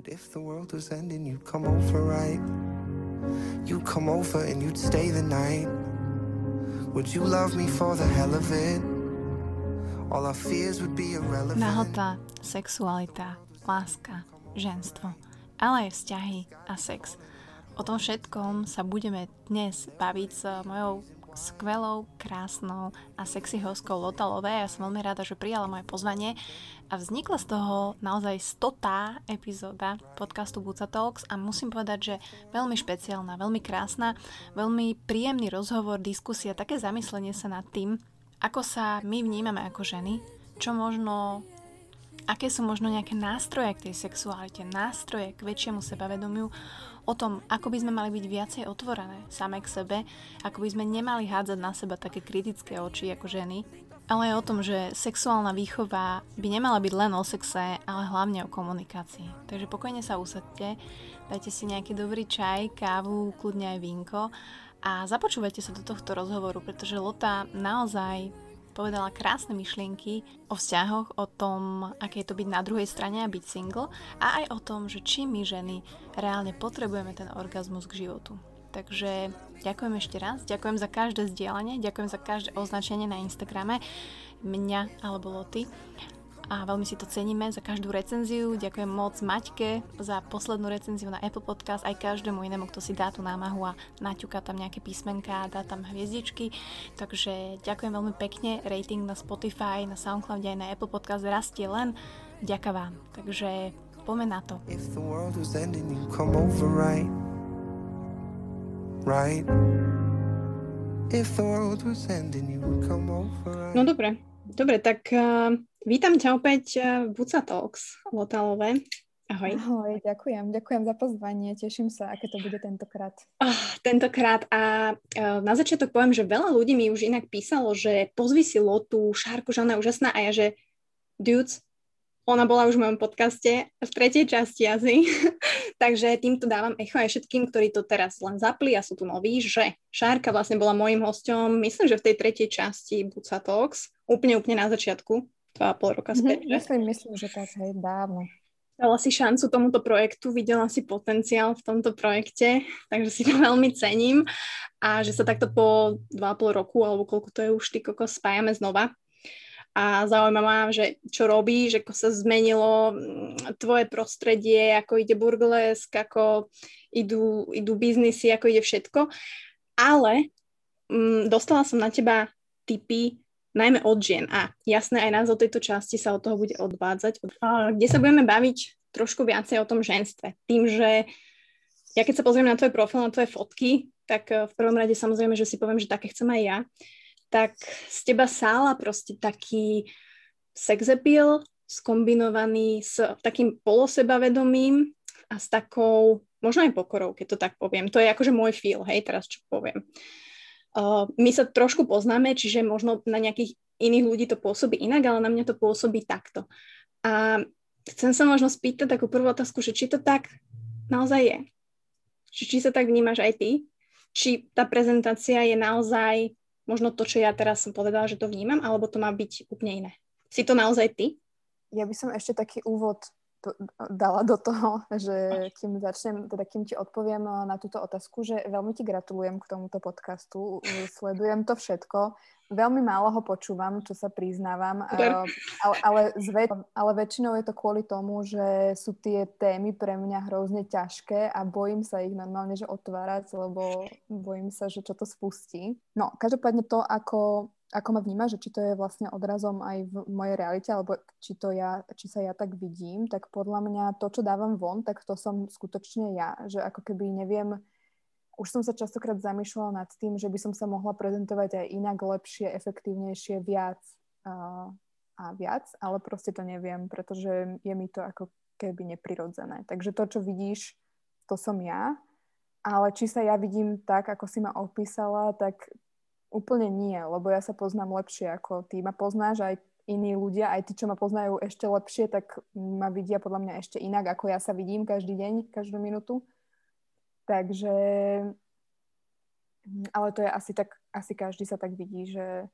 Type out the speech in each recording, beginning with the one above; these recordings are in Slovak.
But if the world was ending, you'd come over, right? You'd come over and you'd stay the night. Would you love me for the hell of it? All our fears would be irrelevant. Nahota, sexualita, láska, ženstvo, ale aj vzťahy a sex. O tom všetkom sa budeme dnes baviť s mojou skvelou, krásnou a sexy hostkou Lota Lové. Ja som veľmi rada, že prijala moje pozvanie a vznikla z toho naozaj stotá epizóda podcastu Buca Talks a musím povedať, že veľmi špeciálna, veľmi krásna, veľmi príjemný rozhovor, diskusia, také zamyslenie sa nad tým, ako sa my vnímame ako ženy, čo možno aké sú možno nejaké nástroje k tej sexualite, nástroje k väčšiemu sebavedomiu, o tom, ako by sme mali byť viacej otvorené same k sebe, ako by sme nemali hádzať na seba také kritické oči ako ženy ale aj o tom, že sexuálna výchova by nemala byť len o sexe, ale hlavne o komunikácii. Takže pokojne sa usadte, dajte si nejaký dobrý čaj, kávu, kľudne aj vínko a započúvajte sa do tohto rozhovoru, pretože Lota naozaj povedala krásne myšlienky o vzťahoch, o tom, aké je to byť na druhej strane a byť single a aj o tom, že či my ženy reálne potrebujeme ten orgazmus k životu. Takže ďakujem ešte raz, ďakujem za každé zdieľanie, ďakujem za každé označenie na Instagrame mňa alebo Loty a veľmi si to ceníme za každú recenziu. Ďakujem moc Maťke za poslednú recenziu na Apple Podcast, aj každému inému, kto si dá tú námahu a naťuká tam nejaké písmenka a dá tam hviezdičky. Takže ďakujem veľmi pekne. Rating na Spotify, na Soundcloud aj na Apple Podcast rastie len ďaká vám. Takže poďme na to. If the world was ending, come over right right? If the world was ending, you would come over, right? No dobre, dobre, tak uh, vítam ťa opäť uh, v Buca Talks, Lotalové. Ahoj. Ahoj, ďakujem, ďakujem za pozvanie, teším sa, aké to bude tentokrát. Oh, tentokrát a uh, na začiatok poviem, že veľa ľudí mi už inak písalo, že pozvi si Lotu, Šárku, že ona je úžasná a ja, že dudes, ona bola už v mojom podcaste v tretej časti asi, takže týmto dávam echo aj všetkým, ktorí to teraz len zapli a sú tu noví, že Šárka vlastne bola môjim hosťom, myslím, že v tej tretej časti Buca Talks, úplne, úplne na začiatku, dva a pol roka späť. Mm-hmm, myslím, myslím, že tak, hej, dávno. Dala si šancu tomuto projektu, videla si potenciál v tomto projekte, takže si to veľmi cením a že sa takto po dva a pol roku, alebo koľko to je už ty koko, spájame znova a zaujíma ma, že čo robíš, ako sa zmenilo mm, tvoje prostredie, ako ide burlesk, ako idú, idú biznisy, ako ide všetko. Ale mm, dostala som na teba tipy najmä od žien. A jasné, aj názov tejto časti sa od toho bude odvádzať, kde sa budeme baviť trošku viacej o tom ženstve. Tým, že ja keď sa pozriem na tvoj profil, na tvoje fotky, tak eh, v prvom rade samozrejme, že si poviem, že také chcem aj ja tak z teba sála proste taký sex appeal skombinovaný s takým polosebavedomím a s takou, možno aj pokorou, keď to tak poviem. To je akože môj feel, hej, teraz čo poviem. Uh, my sa trošku poznáme, čiže možno na nejakých iných ľudí to pôsobí inak, ale na mňa to pôsobí takto. A chcem sa možno spýtať takú prvú otázku, že či to tak naozaj je. Či, či sa tak vnímaš aj ty? Či tá prezentácia je naozaj možno to, čo ja teraz som povedala, že to vnímam, alebo to má byť úplne iné. Si to naozaj ty? Ja by som ešte taký úvod dala do toho, že kým začnem, teda kým ti odpoviem na túto otázku, že veľmi ti gratulujem k tomuto podcastu, sledujem to všetko, Veľmi málo ho počúvam, čo sa priznávam, uh, ale, ale, zväč- ale väčšinou je to kvôli tomu, že sú tie témy pre mňa hrozne ťažké a bojím sa ich normálne, že otvárať, lebo bojím sa, že čo to spustí. No, každopádne to, ako, ako ma vníma, že či to je vlastne odrazom aj v mojej realite, alebo či, to ja, či sa ja tak vidím, tak podľa mňa to, čo dávam von, tak to som skutočne ja, že ako keby neviem už som sa častokrát zamýšľala nad tým, že by som sa mohla prezentovať aj inak, lepšie, efektívnejšie, viac a, a viac, ale proste to neviem, pretože je mi to ako keby neprirodzené. Takže to, čo vidíš, to som ja, ale či sa ja vidím tak, ako si ma opísala, tak úplne nie, lebo ja sa poznám lepšie ako ty ma poznáš, aj iní ľudia, aj tí, čo ma poznajú ešte lepšie, tak ma vidia podľa mňa ešte inak, ako ja sa vidím každý deň, každú minútu. Takže, ale to je asi tak, asi každý sa tak vidí, že,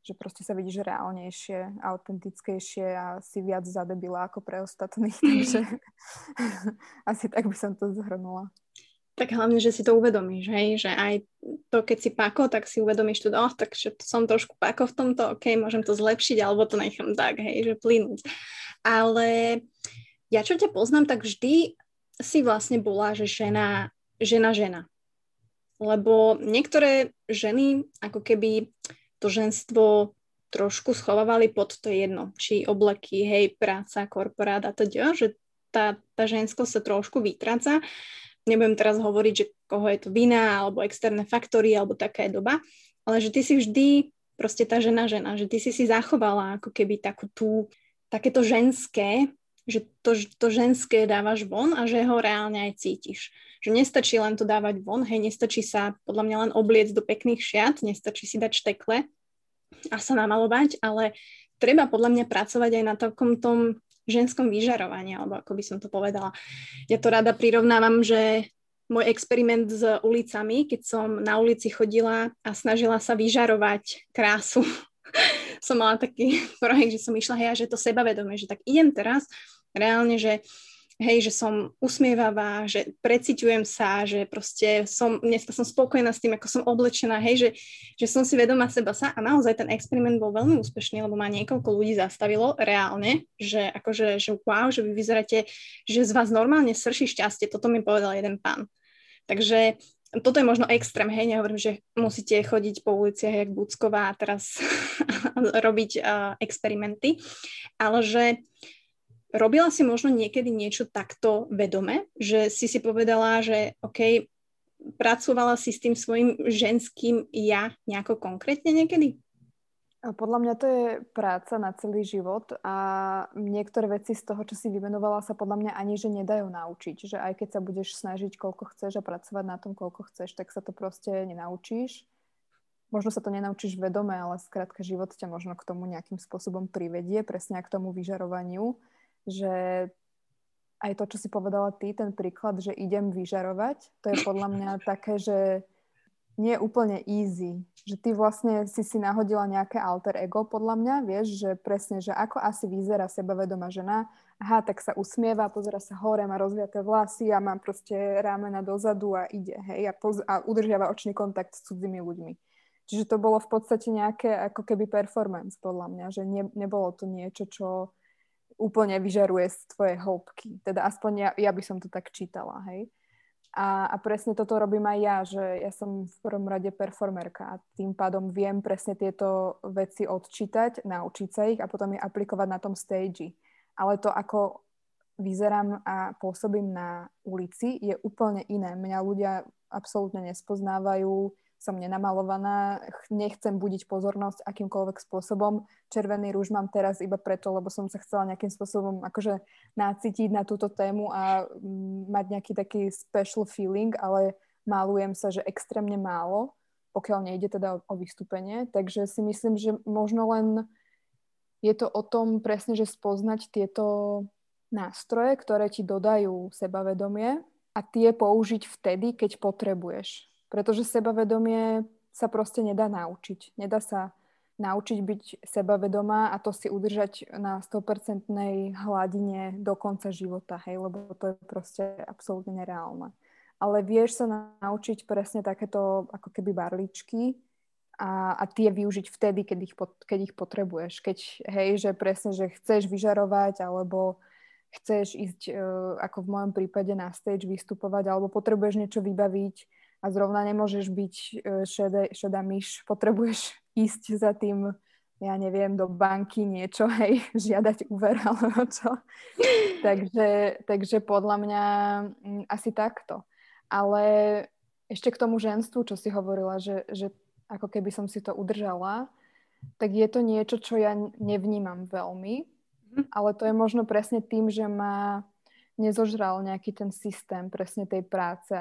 že proste sa vidíš reálnejšie, autentickejšie a si viac zadebila ako pre ostatných, takže asi tak by som to zhrnula. Tak hlavne, že si to uvedomíš, hej, že aj to, keď si pako, tak si uvedomíš tu, oh, takže som trošku pako v tomto, ok, môžem to zlepšiť, alebo to nechám tak, hej, že plynúť. Ale ja čo ťa poznám, tak vždy si vlastne bola, že žena, žena, žena. Lebo niektoré ženy ako keby to ženstvo trošku schovávali pod to jedno, či obleky, hej, práca, korporát a teda, že tá, tá ženskosť sa trošku vytráca nebudem teraz hovoriť, že koho je to vina, alebo externé faktory, alebo taká je doba, ale že ty si vždy proste tá žena žena, že ty si si zachovala ako keby takú tú, takéto ženské, že to, to ženské dávaš von a že ho reálne aj cítiš. Že nestačí len to dávať von, hej, nestačí sa podľa mňa len obliec do pekných šiat, nestačí si dať štekle a sa namalovať, ale treba podľa mňa pracovať aj na takom tom ženskom vyžarovaní, alebo ako by som to povedala. Ja to rada prirovnávam, že môj experiment s ulicami, keď som na ulici chodila a snažila sa vyžarovať krásu. som mala taký projekt, že som išla, hej, že to sebavedomie, že tak idem teraz reálne, že hej, že som usmievavá, že preciťujem sa, že proste som, dneska som spokojná s tým, ako som oblečená, hej, že, že som si vedomá seba sa a naozaj ten experiment bol veľmi úspešný, lebo ma niekoľko ľudí zastavilo reálne, že akože, že wow, že vy vyzeráte, že z vás normálne srší šťastie, toto mi povedal jeden pán. Takže toto je možno extrém, hej, nehovorím, že musíte chodiť po uliciach jak Bucková a teraz robiť uh, experimenty, ale že Robila si možno niekedy niečo takto vedome, že si si povedala, že OK, pracovala si s tým svojim ženským ja nejako konkrétne niekedy? Podľa mňa to je práca na celý život a niektoré veci z toho, čo si vymenovala, sa podľa mňa ani že nedajú naučiť. Že aj keď sa budeš snažiť, koľko chceš a pracovať na tom, koľko chceš, tak sa to proste nenaučíš. Možno sa to nenaučíš vedome, ale skrátka život ťa možno k tomu nejakým spôsobom privedie, presne k tomu vyžarovaniu že aj to, čo si povedala ty, ten príklad, že idem vyžarovať, to je podľa mňa také, že nie je úplne easy. Že ty vlastne si si nahodila nejaké alter ego, podľa mňa, vieš, že presne, že ako asi vyzerá sebavedomá žena, aha, tak sa usmieva, pozera sa hore, má rozviaté vlasy a má proste rámena dozadu a ide, hej, a, poz- a udržiava očný kontakt s cudzými ľuďmi. Čiže to bolo v podstate nejaké ako keby performance, podľa mňa, že ne, nebolo to niečo, čo úplne vyžaruje z tvojej hĺbky. Teda aspoň ja, ja by som to tak čítala, hej. A, a presne toto robím aj ja, že ja som v prvom rade performerka a tým pádom viem presne tieto veci odčítať, naučiť sa ich a potom ich aplikovať na tom stage. Ale to, ako vyzerám a pôsobím na ulici, je úplne iné. Mňa ľudia absolútne nespoznávajú, som nenamalovaná, nechcem budiť pozornosť akýmkoľvek spôsobom. Červený rúž mám teraz iba preto, lebo som sa chcela nejakým spôsobom akože nácitiť na túto tému a mm, mať nejaký taký special feeling, ale malujem sa, že extrémne málo, pokiaľ nejde teda o, o vystúpenie. Takže si myslím, že možno len je to o tom presne, že spoznať tieto nástroje, ktoré ti dodajú sebavedomie a tie použiť vtedy, keď potrebuješ pretože sebavedomie sa proste nedá naučiť. Nedá sa naučiť byť sebavedomá a to si udržať na 100% hladine do konca života, hej, lebo to je proste absolútne nereálne. Ale vieš sa naučiť presne takéto ako keby barličky a, a tie využiť vtedy, keď ich, pot, keď ich potrebuješ. Keď, hej, že presne, že chceš vyžarovať alebo chceš ísť, uh, ako v mojom prípade, na stage vystupovať alebo potrebuješ niečo vybaviť, a zrovna nemôžeš byť e, šedé, šedá myš, potrebuješ ísť za tým, ja neviem, do banky niečo, hej, žiadať úver alebo čo. takže, takže podľa mňa m, mm, asi takto. Ale ešte k tomu ženstvu, čo si hovorila, že, že ako keby som si to udržala, tak je to niečo, čo ja nevnímam veľmi, mhm. ale to je možno presne tým, že ma nezožral nejaký ten systém presne tej práce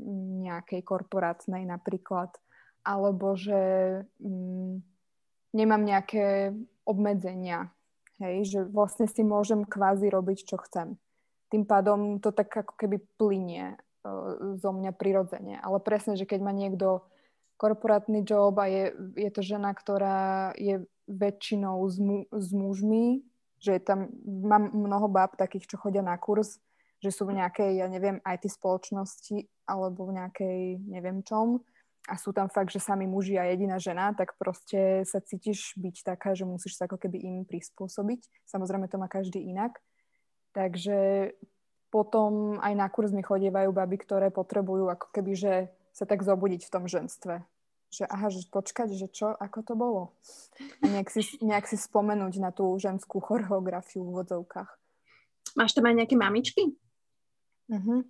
nejakej korporátnej napríklad, alebo že mm, nemám nejaké obmedzenia, hej, že vlastne si môžem kvázi robiť, čo chcem. Tým pádom to tak ako keby plinie uh, zo mňa prirodzene. Ale presne, že keď ma niekto korporátny job a je, je to žena, ktorá je väčšinou s, mu, s mužmi, že tam mám mnoho báb takých, čo chodia na kurz, že sú v nejakej, ja neviem, IT spoločnosti alebo v nejakej neviem čom a sú tam fakt, že sami muži a jediná žena, tak proste sa cítiš byť taká, že musíš sa ako keby im prispôsobiť. Samozrejme to má každý inak. Takže potom aj na kurz mi chodievajú baby, ktoré potrebujú ako keby, že sa tak zobudiť v tom ženstve. Že aha, že počkať, že čo, ako to bolo. A nejak si, nejak si spomenúť na tú ženskú choreografiu v vodzovkách. Máš tam aj nejaké mamičky? Uh-huh.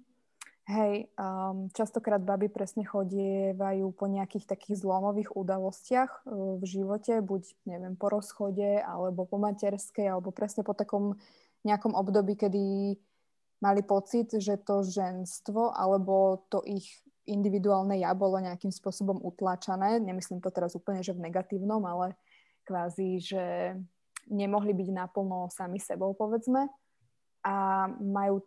Hej, um, častokrát baby presne chodievajú po nejakých takých zlomových udalostiach uh, v živote, buď, neviem, po rozchode, alebo po materskej, alebo presne po takom nejakom období, kedy mali pocit, že to ženstvo alebo to ich individuálne ja bolo nejakým spôsobom utlačané. Nemyslím to teraz úplne, že v negatívnom, ale kvázi, že nemohli byť naplno sami sebou, povedzme. A majú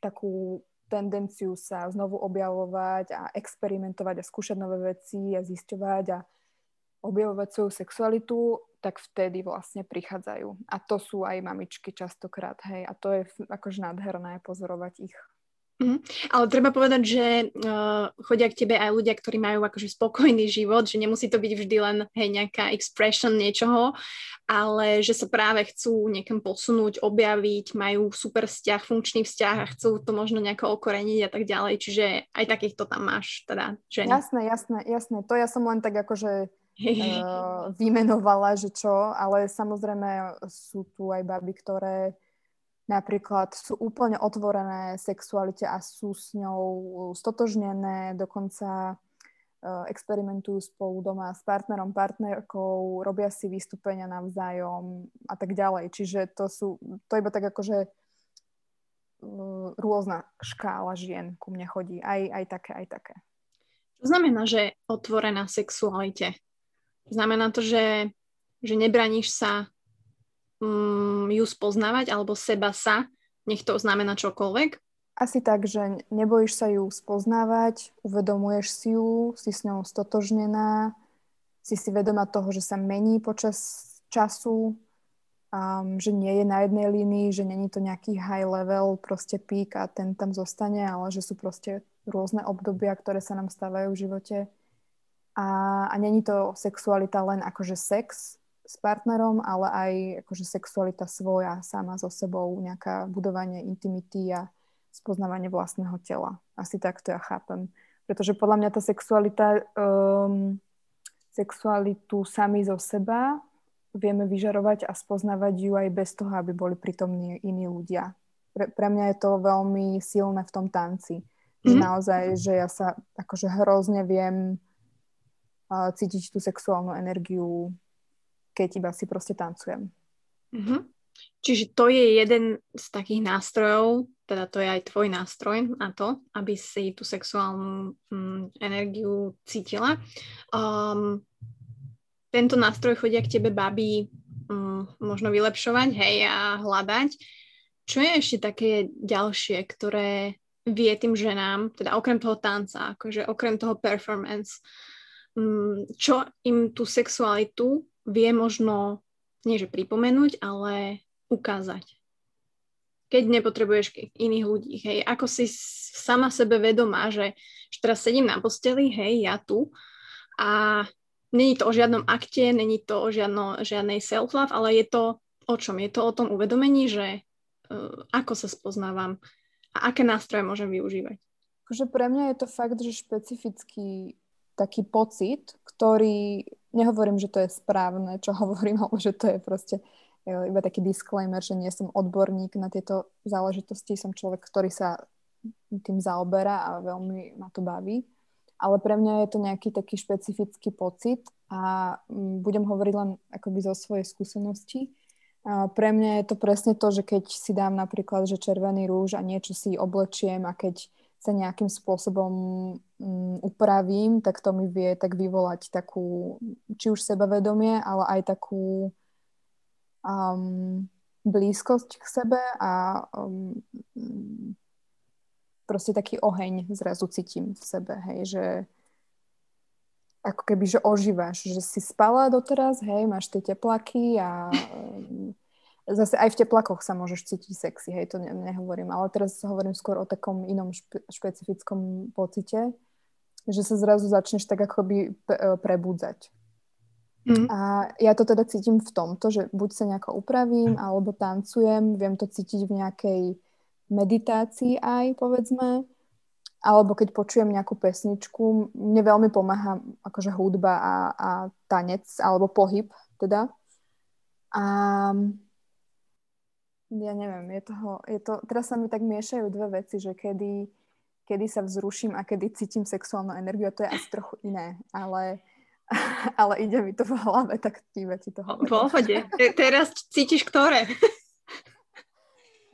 takú tendenciu sa znovu objavovať a experimentovať a skúšať nové veci a zisťovať a objavovať svoju sexualitu, tak vtedy vlastne prichádzajú. A to sú aj mamičky častokrát, hej. A to je akože nádherné pozorovať ich Mm, ale treba povedať, že uh, chodia k tebe aj ľudia, ktorí majú akože spokojný život, že nemusí to byť vždy len hej, nejaká expression niečoho, ale že sa práve chcú niekam posunúť, objaviť, majú super vzťah, funkčný vzťah a chcú to možno nejako okoreniť a tak ďalej. Čiže aj takýchto tam máš, teda ženy. Jasné, jasné, jasné. To ja som len tak akože uh, vymenovala, že čo, ale samozrejme sú tu aj baby, ktoré napríklad sú úplne otvorené sexualite a sú s ňou stotožnené, dokonca e, experimentujú spolu doma s partnerom, partnerkou, robia si vystúpenia navzájom a tak ďalej. Čiže to sú, to iba tak akože e, rôzna škála žien ku mne chodí. Aj, aj také, aj také. Čo znamená, že otvorená sexualite? Znamená to, že, že nebraníš sa um, ju spoznávať alebo seba sa, nech to znamená čokoľvek? Asi tak, že nebojíš sa ju spoznávať, uvedomuješ si ju, si s ňou stotožnená, si si vedoma toho, že sa mení počas času, um, že nie je na jednej línii, že není to nejaký high level, proste pík a ten tam zostane, ale že sú proste rôzne obdobia, ktoré sa nám stávajú v živote. A, a není to sexualita len akože sex, s partnerom, ale aj akože sexualita svoja sama so sebou, nejaká budovanie intimity a spoznávanie vlastného tela. Asi tak to ja chápem. Pretože podľa mňa tá sexualita, um, sexualitu sami zo seba vieme vyžarovať a spoznávať ju aj bez toho, aby boli pritomní iní ľudia. Pre, pre mňa je to veľmi silné v tom tanci. Mm-hmm. Mhm. naozaj, že ja sa akože hrozne viem uh, cítiť tú sexuálnu energiu keď iba si proste tancujem. Mm-hmm. Čiže to je jeden z takých nástrojov, teda to je aj tvoj nástroj na to, aby si tú sexuálnu mm, energiu cítila. Um, tento nástroj chodia k tebe baby um, možno vylepšovať, hej, a hľadať. Čo je ešte také ďalšie, ktoré vie tým ženám, teda okrem toho tanca, akože okrem toho performance, um, čo im tú sexualitu vie možno, nie že pripomenúť, ale ukázať. Keď nepotrebuješ iných ľudí, hej, ako si sama sebe vedomá, že, že teraz sedím na posteli, hej, ja tu a není to o žiadnom akte, není to o žiadno, žiadnej self-love, ale je to o čom? Je to o tom uvedomení, že uh, ako sa spoznávam a aké nástroje môžem využívať. Akože pre mňa je to fakt, že špecifický taký pocit, ktorý nehovorím, že to je správne, čo hovorím, alebo že to je proste e, iba taký disclaimer, že nie som odborník na tieto záležitosti, som človek, ktorý sa tým zaoberá a veľmi ma to baví. Ale pre mňa je to nejaký taký špecifický pocit a budem hovoriť len akoby zo svojej skúsenosti. A pre mňa je to presne to, že keď si dám napríklad, že červený rúž a niečo si oblečiem a keď sa nejakým spôsobom upravím, tak to mi vie tak vyvolať takú, či už sebavedomie, ale aj takú um, blízkosť k sebe a um, proste taký oheň zrazu cítim v sebe, hej, že ako keby, že ožívaš, že si spala doteraz, hej, máš tie teplaky a zase aj v teplakoch sa môžeš cítiť sexy, hej, to ne, nehovorím, ale teraz hovorím skôr o takom inom špe, špecifickom pocite, že sa zrazu začneš tak akoby prebudzať. Mm. A ja to teda cítim v tomto, že buď sa nejako upravím, alebo tancujem, viem to cítiť v nejakej meditácii aj, povedzme, alebo keď počujem nejakú pesničku, mne veľmi pomáha akože hudba a, a tanec, alebo pohyb teda. A ja neviem, je toho, je to, teraz sa mi tak miešajú dve veci, že kedy, kedy sa vzruším a kedy cítim sexuálnu energiu, a to je asi trochu iné, ale ale ide mi to v hlave, tak tíve ti to hovorím. Pohode. Teraz cítiš ktoré?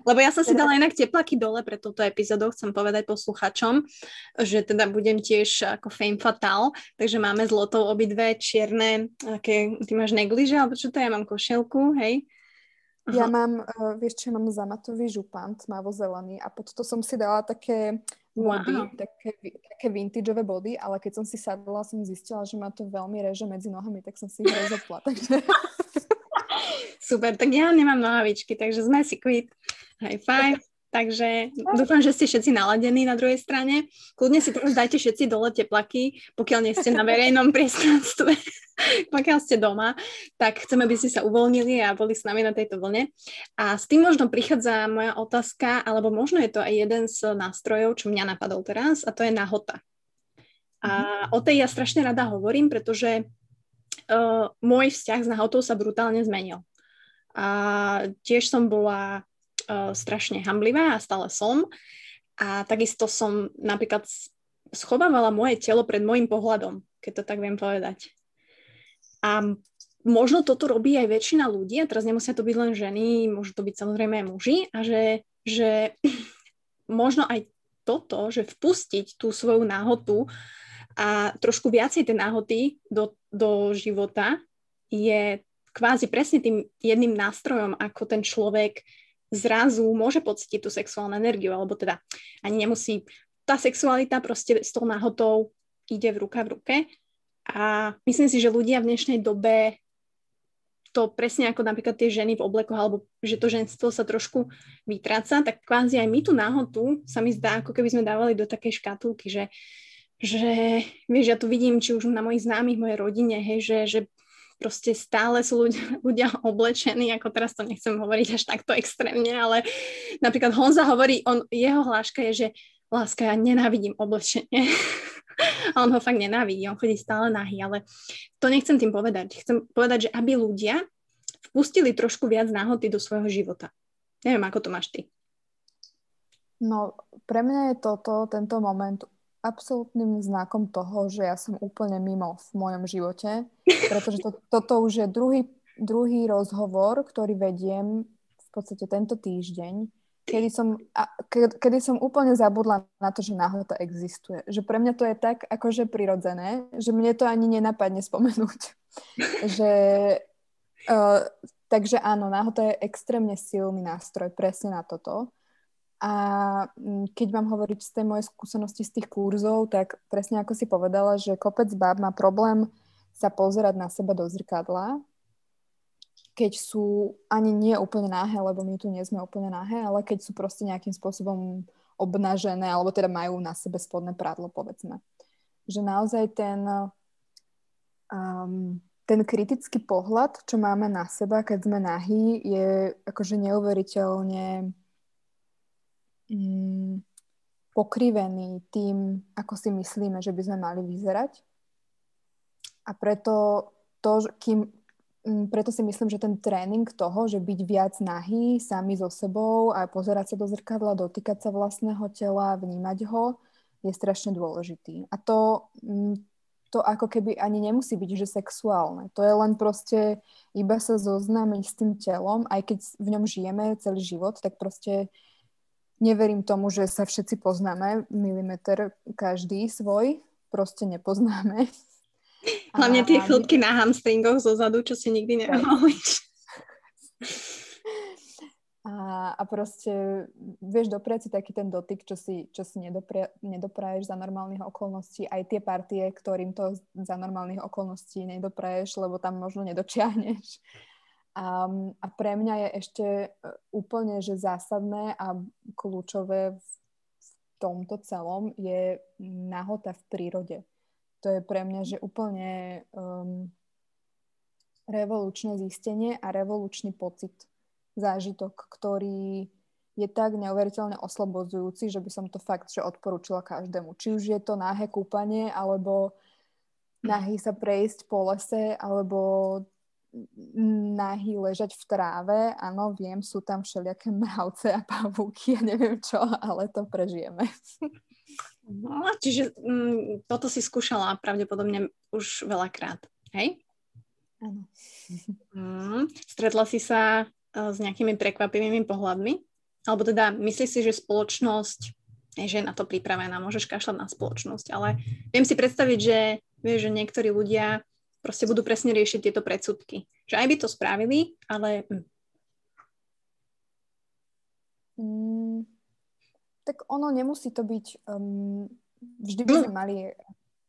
Lebo ja som si dala inak teplaky dole pre túto epizódu, chcem povedať posluchačom, že teda budem tiež ako fame fatal, takže máme zlotou obidve čierne, aké, ty máš negliže, alebo čo to ja mám košelku, hej? Aha. Ja mám, vieš čo, mám zamatový župant, tmavo-zelený a pod to som si dala také body, wow. také, také vintageové body, ale keď som si sadla, som zistila, že ma to veľmi reže medzi nohami, tak som si ich rozopla. Takže... Super, tak ja nemám nohavičky, takže sme si quit. High five. Takže dúfam, že ste všetci naladení na druhej strane. Kľudne si teraz dajte všetci dole teplaky, pokiaľ nie ste na verejnom priestranstve, pokiaľ ste doma, tak chceme, aby ste sa uvoľnili a boli s nami na tejto vlne. A s tým možno prichádza moja otázka, alebo možno je to aj jeden z nástrojov, čo mňa napadol teraz, a to je nahota. A mhm. o tej ja strašne rada hovorím, pretože uh, môj vzťah s nahotou sa brutálne zmenil. A tiež som bola uh, strašne hamblivá a stále som. A takisto som napríklad schovávala moje telo pred môjim pohľadom, keď to tak viem povedať. A možno toto robí aj väčšina ľudí, a teraz nemusia to byť len ženy, môžu to byť samozrejme aj muži, a že, že možno aj toto, že vpustiť tú svoju náhotu a trošku viacej tej náhoty do, do života je kvázi presne tým jedným nástrojom, ako ten človek zrazu môže pocítiť tú sexuálnu energiu, alebo teda ani nemusí. Tá sexualita proste s tou náhotou ide v ruka v ruke a myslím si, že ľudia v dnešnej dobe to presne ako napríklad tie ženy v oblekoch, alebo že to ženstvo sa trošku vytráca, tak kvázi aj my tú náhotu sa mi zdá, ako keby sme dávali do takej škatulky, že, že vieš, ja tu vidím, či už na mojich známych, mojej rodine, hej, že, že proste stále sú ľudia, ľudia oblečení, ako teraz to nechcem hovoriť až takto extrémne, ale napríklad Honza hovorí, on, jeho hláška je, že láska, ja nenávidím oblečenie. a on ho fakt nenávidí, on chodí stále nahý, ale to nechcem tým povedať. Chcem povedať, že aby ľudia vpustili trošku viac náhoty do svojho života. Neviem, ako to máš ty. No, pre mňa je toto, tento moment absolútnym znakom toho, že ja som úplne mimo v mojom živote, pretože to, toto už je druhý, druhý rozhovor, ktorý vediem v podstate tento týždeň, kedy som, a, ke, kedy som úplne zabudla na to, že nahota existuje. Že pre mňa to je tak akože prirodzené, že mne to ani nenapadne spomenúť. že, uh, takže áno, nahota je extrémne silný nástroj presne na toto. A mm, keď mám hovoriť z tej mojej skúsenosti z tých kurzov, tak presne ako si povedala, že kopec báb má problém sa pozerať na seba do zrkadla, keď sú ani nie úplne náhe, lebo my tu nie sme úplne náhe, ale keď sú proste nejakým spôsobom obnažené, alebo teda majú na sebe spodné prádlo, povedzme. Že naozaj ten, um, ten kritický pohľad, čo máme na seba, keď sme nahí, je akože neuveriteľne mm, pokrivený tým, ako si myslíme, že by sme mali vyzerať. A preto, to, kým, mm, preto si myslím, že ten tréning toho, že byť viac nahý sami so sebou a pozerať sa do zrkadla, dotýkať sa vlastného tela, vnímať ho, je strašne dôležitý. A to, mm, to ako keby ani nemusí byť, že sexuálne. To je len proste iba sa zoznámiť s tým telom, aj keď v ňom žijeme celý život, tak proste neverím tomu, že sa všetci poznáme, milimeter každý svoj, proste nepoznáme. Hlavne tie chlopky na hamstringoch zo zadu, čo si nikdy nemohli. A, a proste vieš dopriať si taký ten dotyk, čo si, čo si nedoprie, nedopraješ za normálnych okolností, aj tie partie, ktorým to za normálnych okolností nedopraješ, lebo tam možno nedočiahneš. A, a pre mňa je ešte e, úplne že zásadné a kľúčové v tomto celom je nahota v prírode. To je pre mňa, že úplne um, revolučné zistenie a revolučný pocit zážitok, ktorý je tak neuveriteľne oslobodzujúci, že by som to fakt že odporúčila každému. Či už je to náhe kúpanie, alebo nahý sa prejsť po lese, alebo nahý ležať v tráve. Áno, viem, sú tam všelijaké mravce a pavúky a neviem čo, ale to prežijeme. No, čiže mm, toto si skúšala pravdepodobne už veľakrát, hej? Áno. Mm, stretla si sa Eh, s nejakými prekvapivými pohľadmi? Alebo teda myslíš si, že spoločnosť že je na to pripravená, môžeš kašľať na spoločnosť, ale viem si predstaviť, že, vieš, že niektorí ľudia proste budú presne riešiť tieto predsudky. Že aj by to spravili, ale... Hm. Mm, tak ono nemusí to byť... Um, vždy by sme hm. mali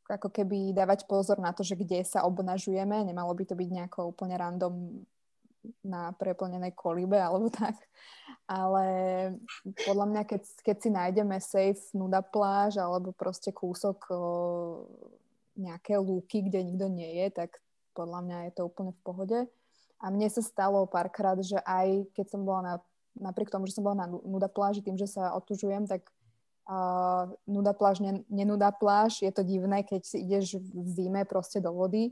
ako keby dávať pozor na to, že kde sa obnažujeme, nemalo by to byť nejako úplne random na preplnenej kolibe alebo tak. Ale podľa mňa, keď, keď si nájdeme safe nuda pláž alebo proste kúsok o, nejaké lúky, kde nikto nie je, tak podľa mňa je to úplne v pohode. A mne sa stalo párkrát, že aj keď som bola na, napriek tomu, že som bola na nuda pláži, tým, že sa otužujem, tak uh, nuda pláž, ne, nenuda pláž, je to divné, keď si ideš v zime proste do vody,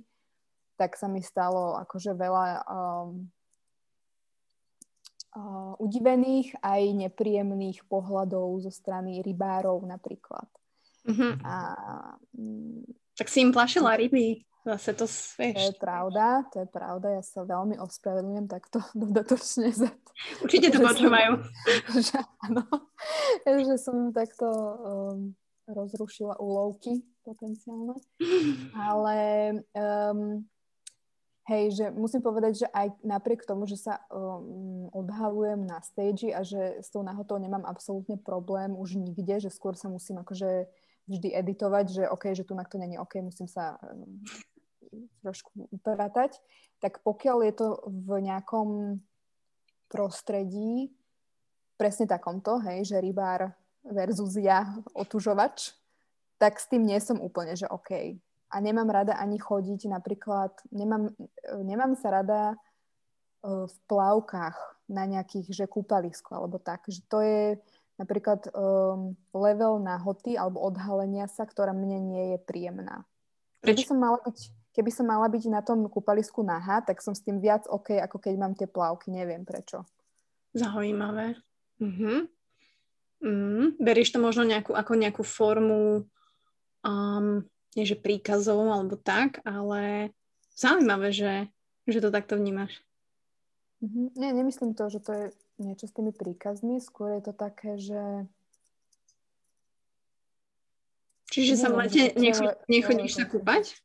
tak sa mi stalo akože veľa um, uh, udivených aj nepríjemných pohľadov zo strany rybárov napríklad. Mm-hmm. A, tak si im plašila ryby. Zase to, vieš. To je pravda, to je pravda. Ja sa veľmi ospravedlňujem takto dodatočne za to. Určite to počúvajú. Že, áno, že som takto um, rozrušila úlovky potenciálne. Ale um, Hej, že musím povedať, že aj napriek tomu, že sa um, odhalujem na stage a že s tou nahotou nemám absolútne problém už nikde, že skôr sa musím akože vždy editovať, že OK, že tu na to není OK, musím sa um, trošku upratať, tak pokiaľ je to v nejakom prostredí, presne takomto, hej, že rybár versus ja otužovač, tak s tým nie som úplne, že OK. A nemám rada ani chodiť napríklad, nemám, nemám sa rada e, v plavkách na nejakých, že kúpalisko alebo tak, že to je napríklad um, level nahoty alebo odhalenia sa, ktorá mne nie je príjemná. Keby som mala byť, keby som mala byť na tom kúpalisku nahá, tak som s tým viac OK, ako keď mám tie plavky, neviem prečo. Zaujímavé. Uh-huh. Mm, beríš to možno nejakú, ako nejakú formu um, nie že príkazov alebo tak, ale zaujímavé, že, že to takto vnímaš. Mm-hmm. Nie, nemyslím to, že to je niečo s tými príkazmi, skôr je to také, že... Čiže sa v lete nechodíš sa kúpať?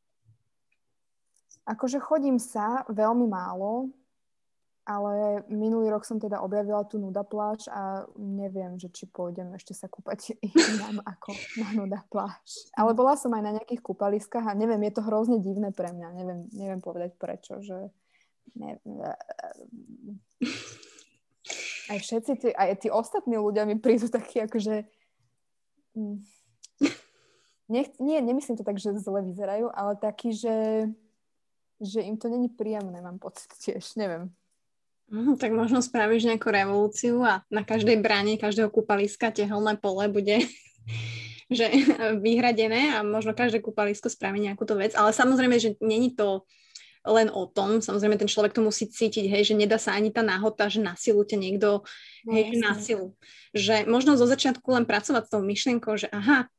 Akože chodím sa veľmi málo, ale minulý rok som teda objavila tú nuda pláž a neviem, že či pôjdem ešte sa kúpať inám ako na nuda pláž. Ale bola som aj na nejakých kúpaliskách a neviem, je to hrozne divné pre mňa. Neviem, neviem povedať prečo, že neviem. Aj všetci tí, aj tí ostatní ľudia mi prídu takí akože nech, nie, nemyslím to tak, že zle vyzerajú, ale taký, že že im to není príjemné, mám pocit tiež, neviem. Mm, tak možno spravíš nejakú revolúciu a na každej bráne každého kúpaliska tehelné pole bude že vyhradené a možno každé kúpalisko spraví nejakúto vec. Ale samozrejme, že není to len o tom, samozrejme ten človek to musí cítiť, hej, že nedá sa ani tá náhota, že na silu ťa niekto, no, hej, na silu. Že možno zo začiatku len pracovať s tou myšlienkou, že aha,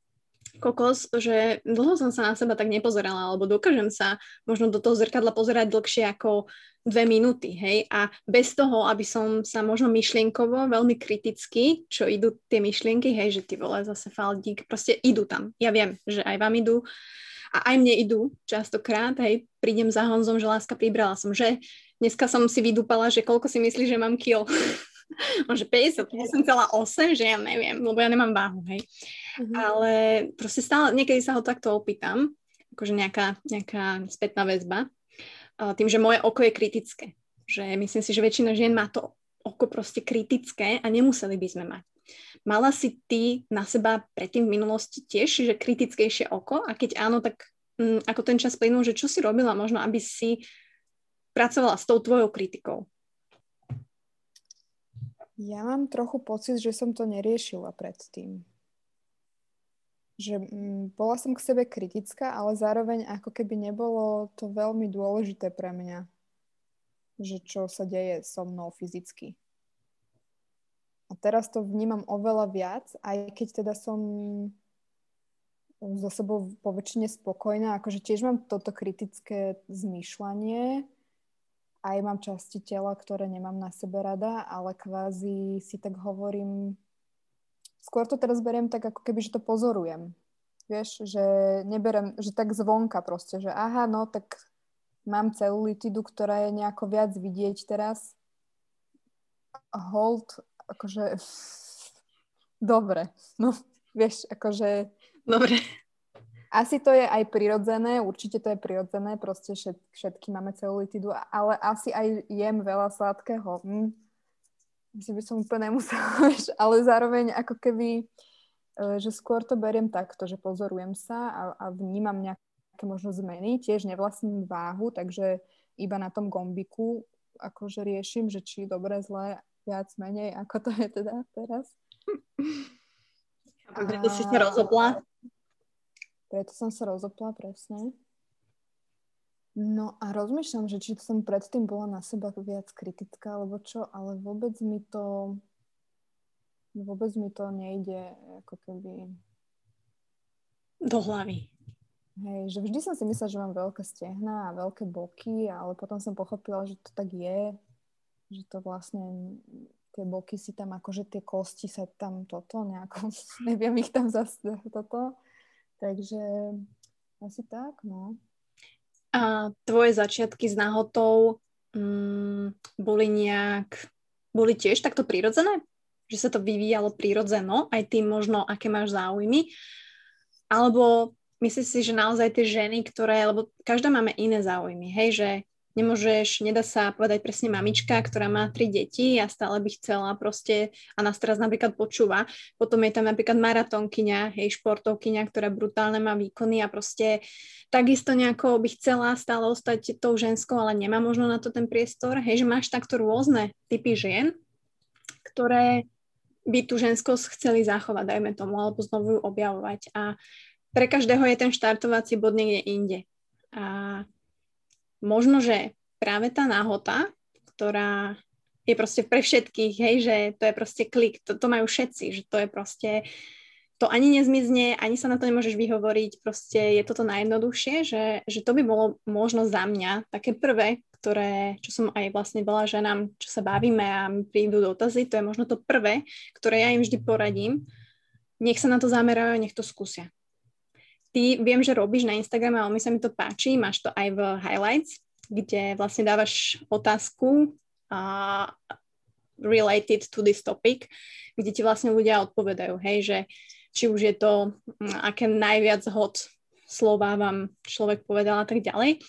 kokos, že dlho som sa na seba tak nepozerala, alebo dokážem sa možno do toho zrkadla pozerať dlhšie ako dve minúty, hej, a bez toho, aby som sa možno myšlienkovo veľmi kriticky, čo idú tie myšlienky, hej, že ty vole zase faldík, proste idú tam. Ja viem, že aj vám idú a aj mne idú častokrát, hej, prídem za Honzom, že láska pribrala som, že dneska som si vydúpala, že koľko si myslíš, že mám kil. Môže 58,8, že ja neviem, lebo ja nemám váhu, hej. Uh-huh. Ale proste stále, niekedy sa ho takto opýtam, akože nejaká, nejaká spätná väzba, tým, že moje oko je kritické. Že myslím si, že väčšina žien má to oko proste kritické a nemuseli by sme mať. Mala si ty na seba predtým v minulosti tiež, že kritickejšie oko? A keď áno, tak m, mm, ako ten čas plynul, že čo si robila možno, aby si pracovala s tou tvojou kritikou? Ja mám trochu pocit, že som to neriešila predtým. Že m, bola som k sebe kritická, ale zároveň ako keby nebolo to veľmi dôležité pre mňa, že čo sa deje so mnou fyzicky. A teraz to vnímam oveľa viac, aj keď teda som so sebou po spokojná, akože tiež mám toto kritické zmýšľanie, aj mám časti tela, ktoré nemám na sebe rada, ale kvázi si tak hovorím, skôr to teraz beriem tak, ako keby, že to pozorujem. Vieš, že neberem, že tak zvonka proste, že aha, no tak mám celulitidu, ktorá je nejako viac vidieť teraz. Hold akože dobre, no vieš, akože dobre. Asi to je aj prirodzené, určite to je prirodzené, proste všet, všetky máme celulitidu, ale asi aj jem veľa sladkého. Hm. Asi by som úplne nemusela, vieš, ale zároveň ako keby, e, že skôr to beriem takto, že pozorujem sa a, a vnímam nejaké možno zmeny, tiež nevlastním váhu, takže iba na tom gombiku akože riešim, že či dobre, zle viac menej, ako to je teda teraz. A preto si sa rozopla? Preto som sa rozopla, presne. No a rozmýšľam, že či som predtým bola na seba viac kritická, alebo čo, ale vôbec mi to vôbec mi to nejde ako keby do hlavy. Hej, že vždy som si myslela, že mám veľké stehna a veľké boky, ale potom som pochopila, že to tak je, že to vlastne tie boky si tam, akože tie kosti sa tam toto nejako, neviem ich tam zase toto. Takže asi tak, no. A tvoje začiatky s nahotou mm, boli nejak, boli tiež takto prirodzené? Že sa to vyvíjalo prirodzeno, aj tým možno, aké máš záujmy? Alebo myslíš si, že naozaj tie ženy, ktoré, lebo každá máme iné záujmy, hej, že nemôžeš, nedá sa povedať presne mamička, ktorá má tri deti a stále by chcela proste, a nás teraz napríklad počúva, potom je tam napríklad maratónkyňa, hej, športovkyňa, ktorá brutálne má výkony a proste takisto nejako by chcela stále ostať tou ženskou, ale nemá možno na to ten priestor, hej, že máš takto rôzne typy žien, ktoré by tú ženskosť chceli zachovať, dajme tomu, alebo znovu ju objavovať. A pre každého je ten štartovací bod niekde inde. A možno, že práve tá náhota, ktorá je proste pre všetkých, hej, že to je proste klik, to, to majú všetci, že to je proste, to ani nezmizne, ani sa na to nemôžeš vyhovoriť, proste je toto najjednoduchšie, že, že to by bolo možno za mňa také prvé, ktoré, čo som aj vlastne bola ženám, čo sa bavíme a mi prídu dotazy, to je možno to prvé, ktoré ja im vždy poradím. Nech sa na to zamerajú, nech to skúsia ty viem, že robíš na Instagrame, ale mi sa mi to páči, máš to aj v highlights, kde vlastne dávaš otázku uh, related to this topic, kde ti vlastne ľudia odpovedajú, hej, že či už je to, aké najviac hod slova vám človek povedal a tak ďalej.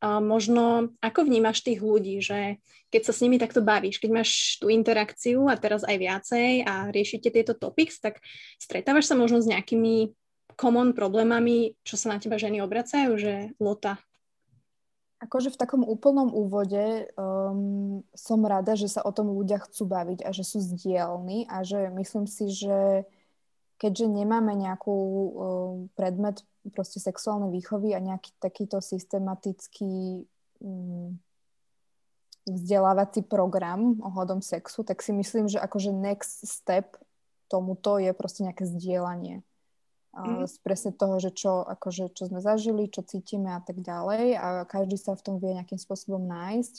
A možno, ako vnímaš tých ľudí, že keď sa s nimi takto bavíš, keď máš tú interakciu a teraz aj viacej a riešite tieto topics, tak stretávaš sa možno s nejakými common problémami, čo sa na teba ženy obracajú, že Lota? Akože v takom úplnom úvode um, som rada, že sa o tom ľudia chcú baviť a že sú zdielni a že myslím si, že keďže nemáme nejakú um, predmet proste sexuálnej výchovy a nejaký takýto systematický um, vzdelávací program ohľadom sexu, tak si myslím, že akože next step tomuto je proste nejaké zdieľanie mm. z presne toho, že čo, akože, čo sme zažili, čo cítime a tak ďalej a každý sa v tom vie nejakým spôsobom nájsť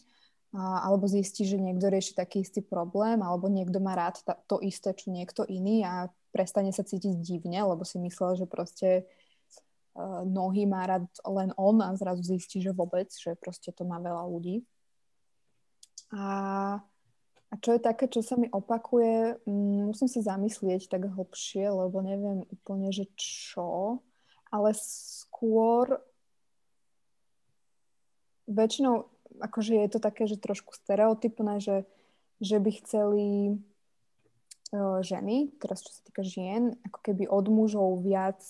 a, alebo zistí, že niekto rieši taký istý problém alebo niekto má rád ta, to isté, čo niekto iný a prestane sa cítiť divne, lebo si myslel, že proste uh, nohy má rád len on a zrazu zistí, že vôbec, že proste to má veľa ľudí. A A čo je také, čo sa mi opakuje, mm, musím sa zamyslieť tak hlbšie, lebo neviem úplne, že čo, ale skôr väčšinou, akože je to také, že trošku stereotypné, že, že by chceli uh, ženy, teraz čo sa týka žien, ako keby od mužov viac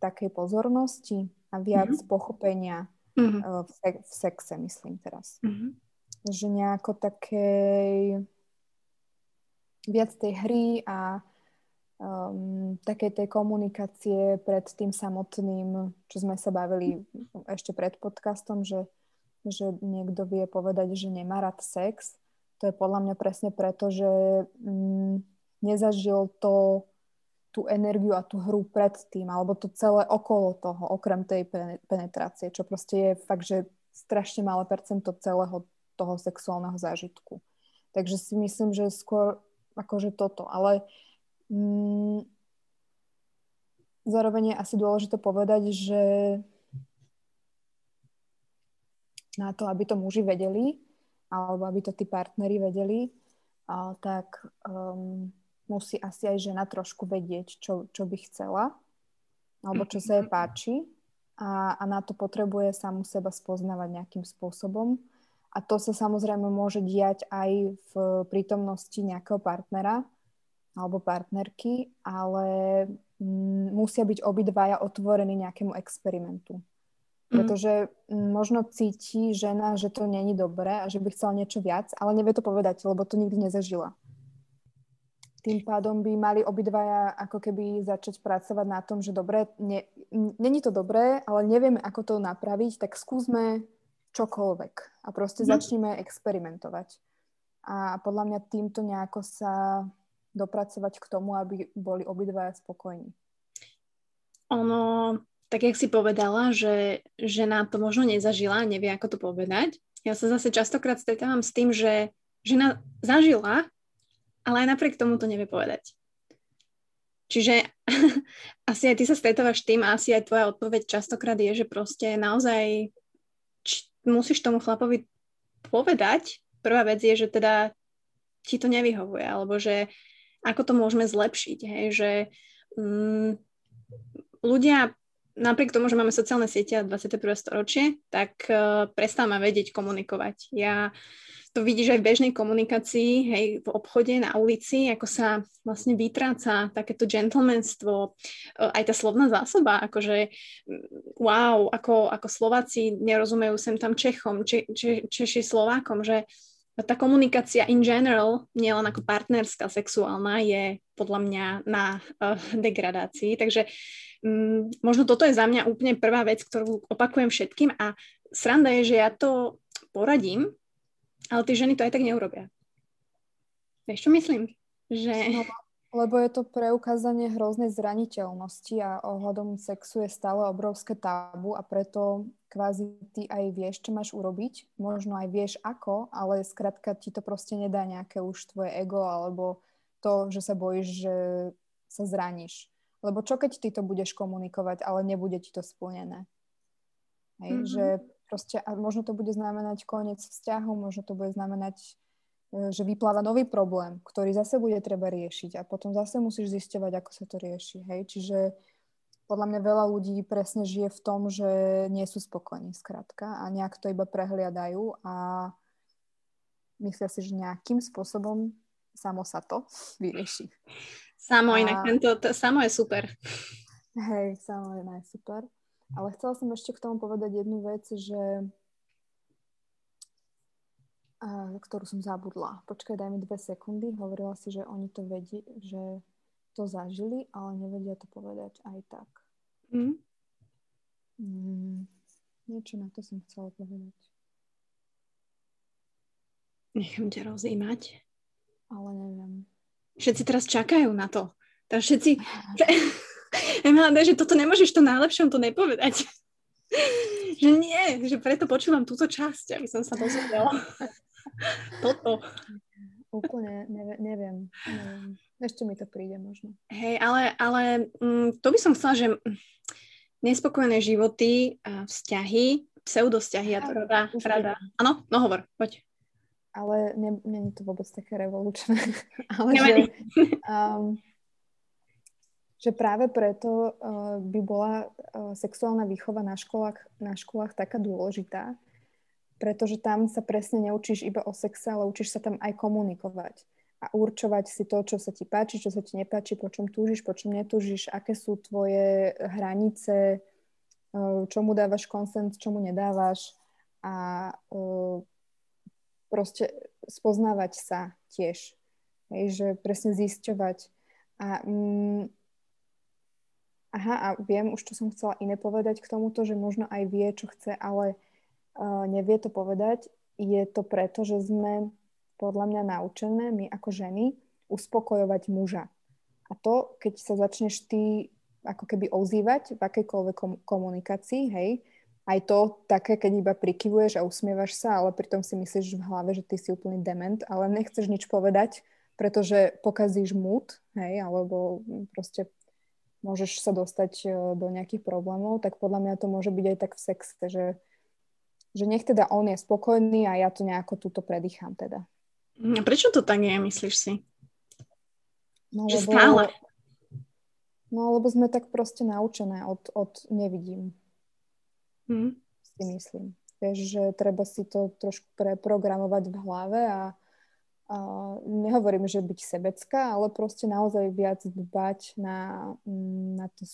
takej pozornosti a viac mm-hmm. pochopenia mm-hmm. V, se- v sexe, myslím teraz. Mm-hmm že nejako takej viac tej hry a um, takej tej komunikácie pred tým samotným, čo sme sa bavili ešte pred podcastom, že, že niekto vie povedať, že nemá rád sex. To je podľa mňa presne preto, že um, nezažil to tú energiu a tú hru pred tým, alebo to celé okolo toho, okrem tej penetrácie, čo proste je fakt, že strašne malé percento celého toho sexuálneho zážitku. Takže si myslím, že skôr akože toto. Ale mm, zároveň je asi dôležité povedať, že na to, aby to muži vedeli, alebo aby to tí partneri vedeli, a, tak um, musí asi aj žena trošku vedieť, čo, čo by chcela, alebo čo sa jej páči a, a na to potrebuje samu seba spoznávať nejakým spôsobom a to sa samozrejme môže diať aj v prítomnosti nejakého partnera alebo partnerky, ale mm, musia byť obidvaja otvorení nejakému experimentu. Mhm. Pretože mm. možno cíti žena, že to není dobré a že by chcela niečo viac, ale nevie to povedať, lebo to nikdy nezažila. Tým pádom by mali obidvaja ako keby začať pracovať na tom, že dobre, ne, není to dobré, ale nevieme, ako to napraviť, tak skúsme čokoľvek a proste mm. začneme experimentovať. A podľa mňa týmto nejako sa dopracovať k tomu, aby boli obidvaja spokojní. Ono, tak jak si povedala, že žena to možno nezažila, nevie, ako to povedať. Ja sa zase častokrát stretávam s tým, že žena zažila, ale aj napriek tomu to nevie povedať. Čiže asi aj ty sa stretávaš tým a asi aj tvoja odpoveď častokrát je, že proste naozaj musíš tomu chlapovi povedať, prvá vec je, že teda ti to nevyhovuje, alebo že ako to môžeme zlepšiť, hej, že mm, ľudia napriek tomu, že máme sociálne siete a 21. storočie, tak uh, prestávame vedieť komunikovať. Ja to vidíš aj v bežnej komunikácii, hej, v obchode, na ulici, ako sa vlastne vytráca takéto gentlemanstvo, e, aj tá slovná zásoba, akože wow, ako, ako Slováci nerozumejú sem tam Čechom, če, če, Češi Slovákom, že tá komunikácia in general, nielen ako partnerská, sexuálna, je podľa mňa na uh, degradácii. Takže um, možno toto je za mňa úplne prvá vec, ktorú opakujem všetkým a sranda je, že ja to poradím ale tie ženy to aj tak neurobia. Vieš, čo myslím? Že... No, lebo je to preukázanie hroznej zraniteľnosti a ohľadom sexu je stále obrovské tábu a preto kvázi ty aj vieš, čo máš urobiť, možno aj vieš ako, ale skrátka ti to proste nedá nejaké už tvoje ego alebo to, že sa bojíš, že sa zraníš. Lebo čo keď ty to budeš komunikovať, ale nebude ti to splnené? Hej, mm-hmm. Že proste, a možno to bude znamenať koniec vzťahu, možno to bude znamenať, e, že vypláva nový problém, ktorý zase bude treba riešiť a potom zase musíš zisťovať, ako sa to rieši. Hej? Čiže podľa mňa veľa ľudí presne žije v tom, že nie sú spokojní, skrátka, a nejak to iba prehliadajú a myslia si, že nejakým spôsobom samo sa to vyrieši. Samo, a... inak tento, to, samo je super. Hej, samo je najsuper. Ale chcela som ešte k tomu povedať jednu vec, že a, ktorú som zabudla. Počkaj, daj mi dve sekundy. Hovorila si, že oni to vedí, že to zažili, ale nevedia to povedať aj tak. Mm. Mm, niečo na to som chcela povedať. Nechám ťa rozímať. Ale neviem. Všetci teraz čakajú na to. Teraz všetci... Emila, že toto nemôžeš to najlepšom to nepovedať. že nie, že preto počúvam túto časť, aby som sa dozvedela. toto. Úplne neviem, neviem, neviem. Ešte mi to príde možno. Hej, ale, ale mm, to by som chcela, že nespokojné životy, vzťahy, pseudosťahy, ja to rada, rada. Áno, no hovor, poď. ale nie, nie je to vôbec také revolučné. ale že, um, že práve preto uh, by bola uh, sexuálna výchova na školách, na školách taká dôležitá, pretože tam sa presne neučíš iba o sexe, ale učíš sa tam aj komunikovať a určovať si to, čo sa ti páči, čo sa ti nepáči, po čom túžiš, po čom netúžiš, aké sú tvoje hranice, uh, čomu dávaš konsent, čomu nedávaš a uh, proste spoznávať sa tiež. Hej, že presne zisťovať. A, mm, aha, a viem už, čo som chcela iné povedať k tomuto, že možno aj vie, čo chce, ale uh, nevie to povedať. Je to preto, že sme podľa mňa naučené, my ako ženy, uspokojovať muža. A to, keď sa začneš ty ako keby ozývať v akejkoľvek komunikácii, hej, aj to také, keď iba prikyvuješ a usmievaš sa, ale pritom si myslíš v hlave, že ty si úplný dement, ale nechceš nič povedať, pretože pokazíš múd, hej, alebo proste môžeš sa dostať e, do nejakých problémov, tak podľa mňa to môže byť aj tak v sexe, že, že nech teda on je spokojný a ja to nejako túto predýcham teda. A prečo to tak je, myslíš si? No, že lebo, stále? No, lebo sme tak proste naučené od, od nevidím. Hmm. Si myslím. Vieš, že treba si to trošku preprogramovať v hlave a, a nehovorím, že byť sebecká, ale proste naozaj viac dbať na, na, to,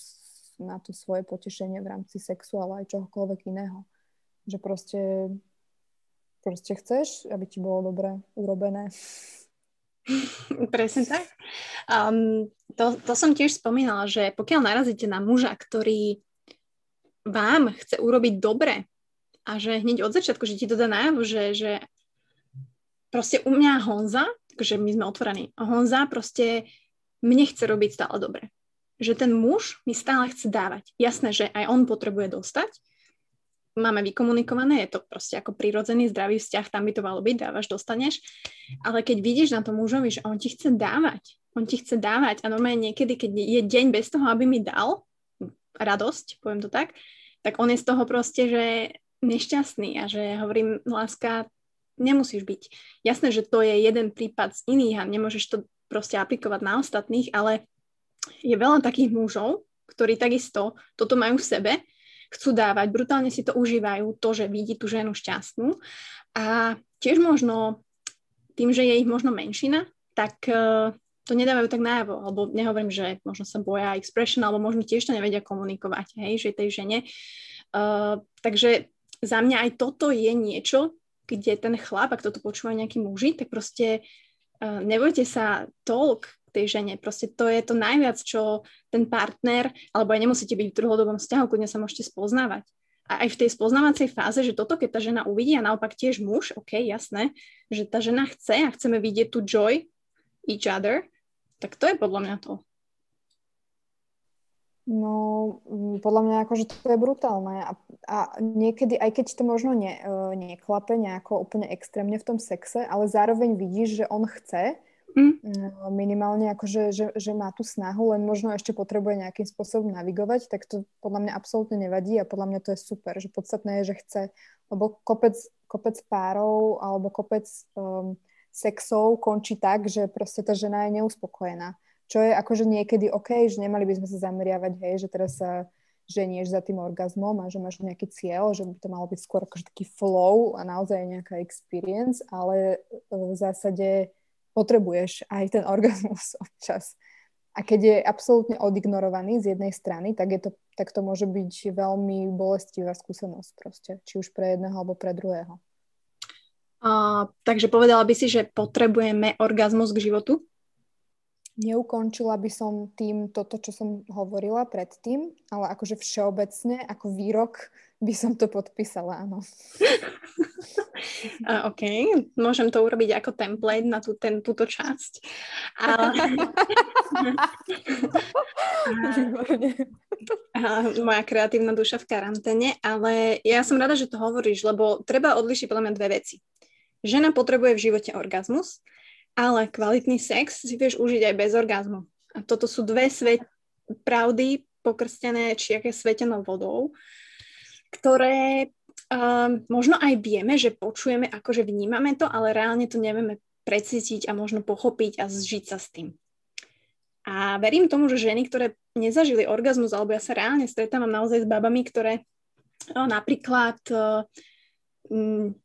na to svoje potešenie v rámci sexu, ale aj čohokoľvek iného. Že proste, proste chceš, aby ti bolo dobre urobené. Presne tak. Um, to, to som tiež spomínala, že pokiaľ narazíte na muža, ktorý vám chce urobiť dobre a že hneď od začiatku, že ti to dá najavo, že, že proste u mňa Honza, takže my sme otvorení, Honza proste mne chce robiť stále dobre. Že ten muž mi stále chce dávať. Jasné, že aj on potrebuje dostať, máme vykomunikované, je to proste ako prirodzený zdravý vzťah, tam by to malo byť, dávaš, dostaneš. Ale keď vidíš na tom mužovi, že on ti chce dávať, on ti chce dávať a normálne niekedy, keď je deň bez toho, aby mi dal radosť, poviem to tak, tak on je z toho proste, že nešťastný a že hovorím, láska, nemusíš byť. Jasné, že to je jeden prípad z iných a nemôžeš to proste aplikovať na ostatných, ale je veľa takých mužov, ktorí takisto toto majú v sebe, chcú dávať, brutálne si to užívajú, to, že vidí tú ženu šťastnú a tiež možno tým, že je ich možno menšina, tak uh, to nedávajú tak najavo, alebo nehovorím, že možno sa boja expression, alebo možno tiež to nevedia komunikovať, hej, že tej žene. Uh, takže za mňa aj toto je niečo, kde ten chlap, ak toto počúva nejaký muži, tak proste uh, nebojte sa toľk tej žene. Proste to je to najviac, čo ten partner, alebo aj nemusíte byť v dlhodobom vzťahu, kľudne sa môžete spoznávať. A aj v tej spoznávacej fáze, že toto, keď tá žena uvidí a naopak tiež muž, ok, jasné, že tá žena chce a chceme vidieť tú joy each other, tak to je podľa mňa to. No, mm, podľa mňa akože to je brutálne a, a niekedy, aj keď to možno ne, e, neklape nejako úplne extrémne v tom sexe, ale zároveň vidíš, že on chce, mm. No, minimálne akože, že, že má tú snahu, len možno ešte potrebuje nejakým spôsobom navigovať, tak to podľa mňa absolútne nevadí a podľa mňa to je super, že podstatné je, že chce, lebo kopec, kopec párov alebo kopec um, sexov končí tak, že proste tá žena je neuspokojená. Čo je akože niekedy OK, že nemali by sme sa zameriavať, hej, že teraz sa ženieš za tým orgazmom a že máš nejaký cieľ, že by to malo byť skôr akože taký flow a naozaj nejaká experience, ale v zásade potrebuješ aj ten orgazmus občas. A keď je absolútne odignorovaný z jednej strany, tak, je to, tak to môže byť veľmi bolestivá skúsenosť proste, či už pre jedného alebo pre druhého. Uh, takže povedala by si, že potrebujeme orgazmus k životu? Neukončila by som tým toto, čo som hovorila predtým, ale akože všeobecne, ako výrok, by som to podpísala, áno. OK, môžem to urobiť ako template na tú, ten, túto časť. Ale... moja kreatívna duša v karanténe, ale ja som rada, že to hovoríš, lebo treba odlišiť podľa mňa dve veci. Žena potrebuje v živote orgazmus, ale kvalitný sex si vieš užiť aj bez orgazmu. A toto sú dve svet pravdy pokrstené či aké svetenou vodou, ktoré Um, možno aj vieme, že počujeme, akože vnímame to, ale reálne to nevieme precítiť a možno pochopiť a zžiť sa s tým. A verím tomu, že ženy, ktoré nezažili orgazmus, alebo ja sa reálne stretávam naozaj s babami, ktoré o, napríklad m,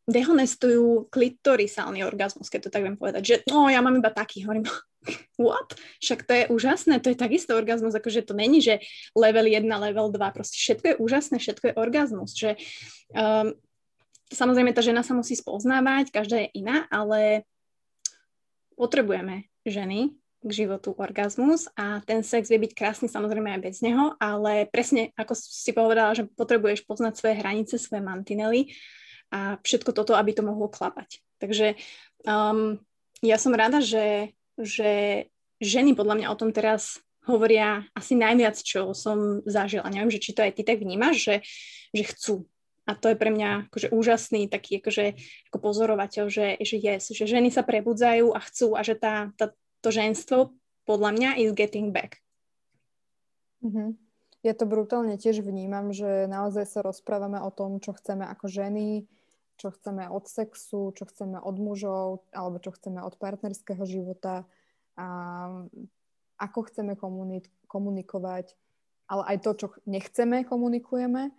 dehonestujú klitorisálny orgazmus, keď to tak viem povedať, že no ja mám iba taký, hovorím, what? Však to je úžasné, to je takisto orgazmus, akože to není, že level 1, level 2, proste všetko je úžasné, všetko je orgazmus, že um, samozrejme tá žena sa musí spoznávať, každá je iná, ale potrebujeme ženy k životu orgazmus a ten sex vie byť krásny samozrejme aj bez neho, ale presne ako si povedala, že potrebuješ poznať svoje hranice, svoje mantinely a všetko toto, aby to mohlo klapať. Takže um, ja som rada, že že ženy podľa mňa o tom teraz hovoria asi najviac, čo som zažila. Neviem, že či to aj ty tak vnímaš, že, že chcú. A to je pre mňa akože úžasný taký akože, ako pozorovateľ, že, že yes, že ženy sa prebudzajú a chcú a že tá, tá, to ženstvo podľa mňa is getting back. Mm-hmm. Ja to brutálne tiež vnímam, že naozaj sa rozprávame o tom, čo chceme ako ženy, čo chceme od sexu, čo chceme od mužov, alebo čo chceme od partnerského života, a ako chceme komunik- komunikovať, ale aj to, čo nechceme, komunikujeme.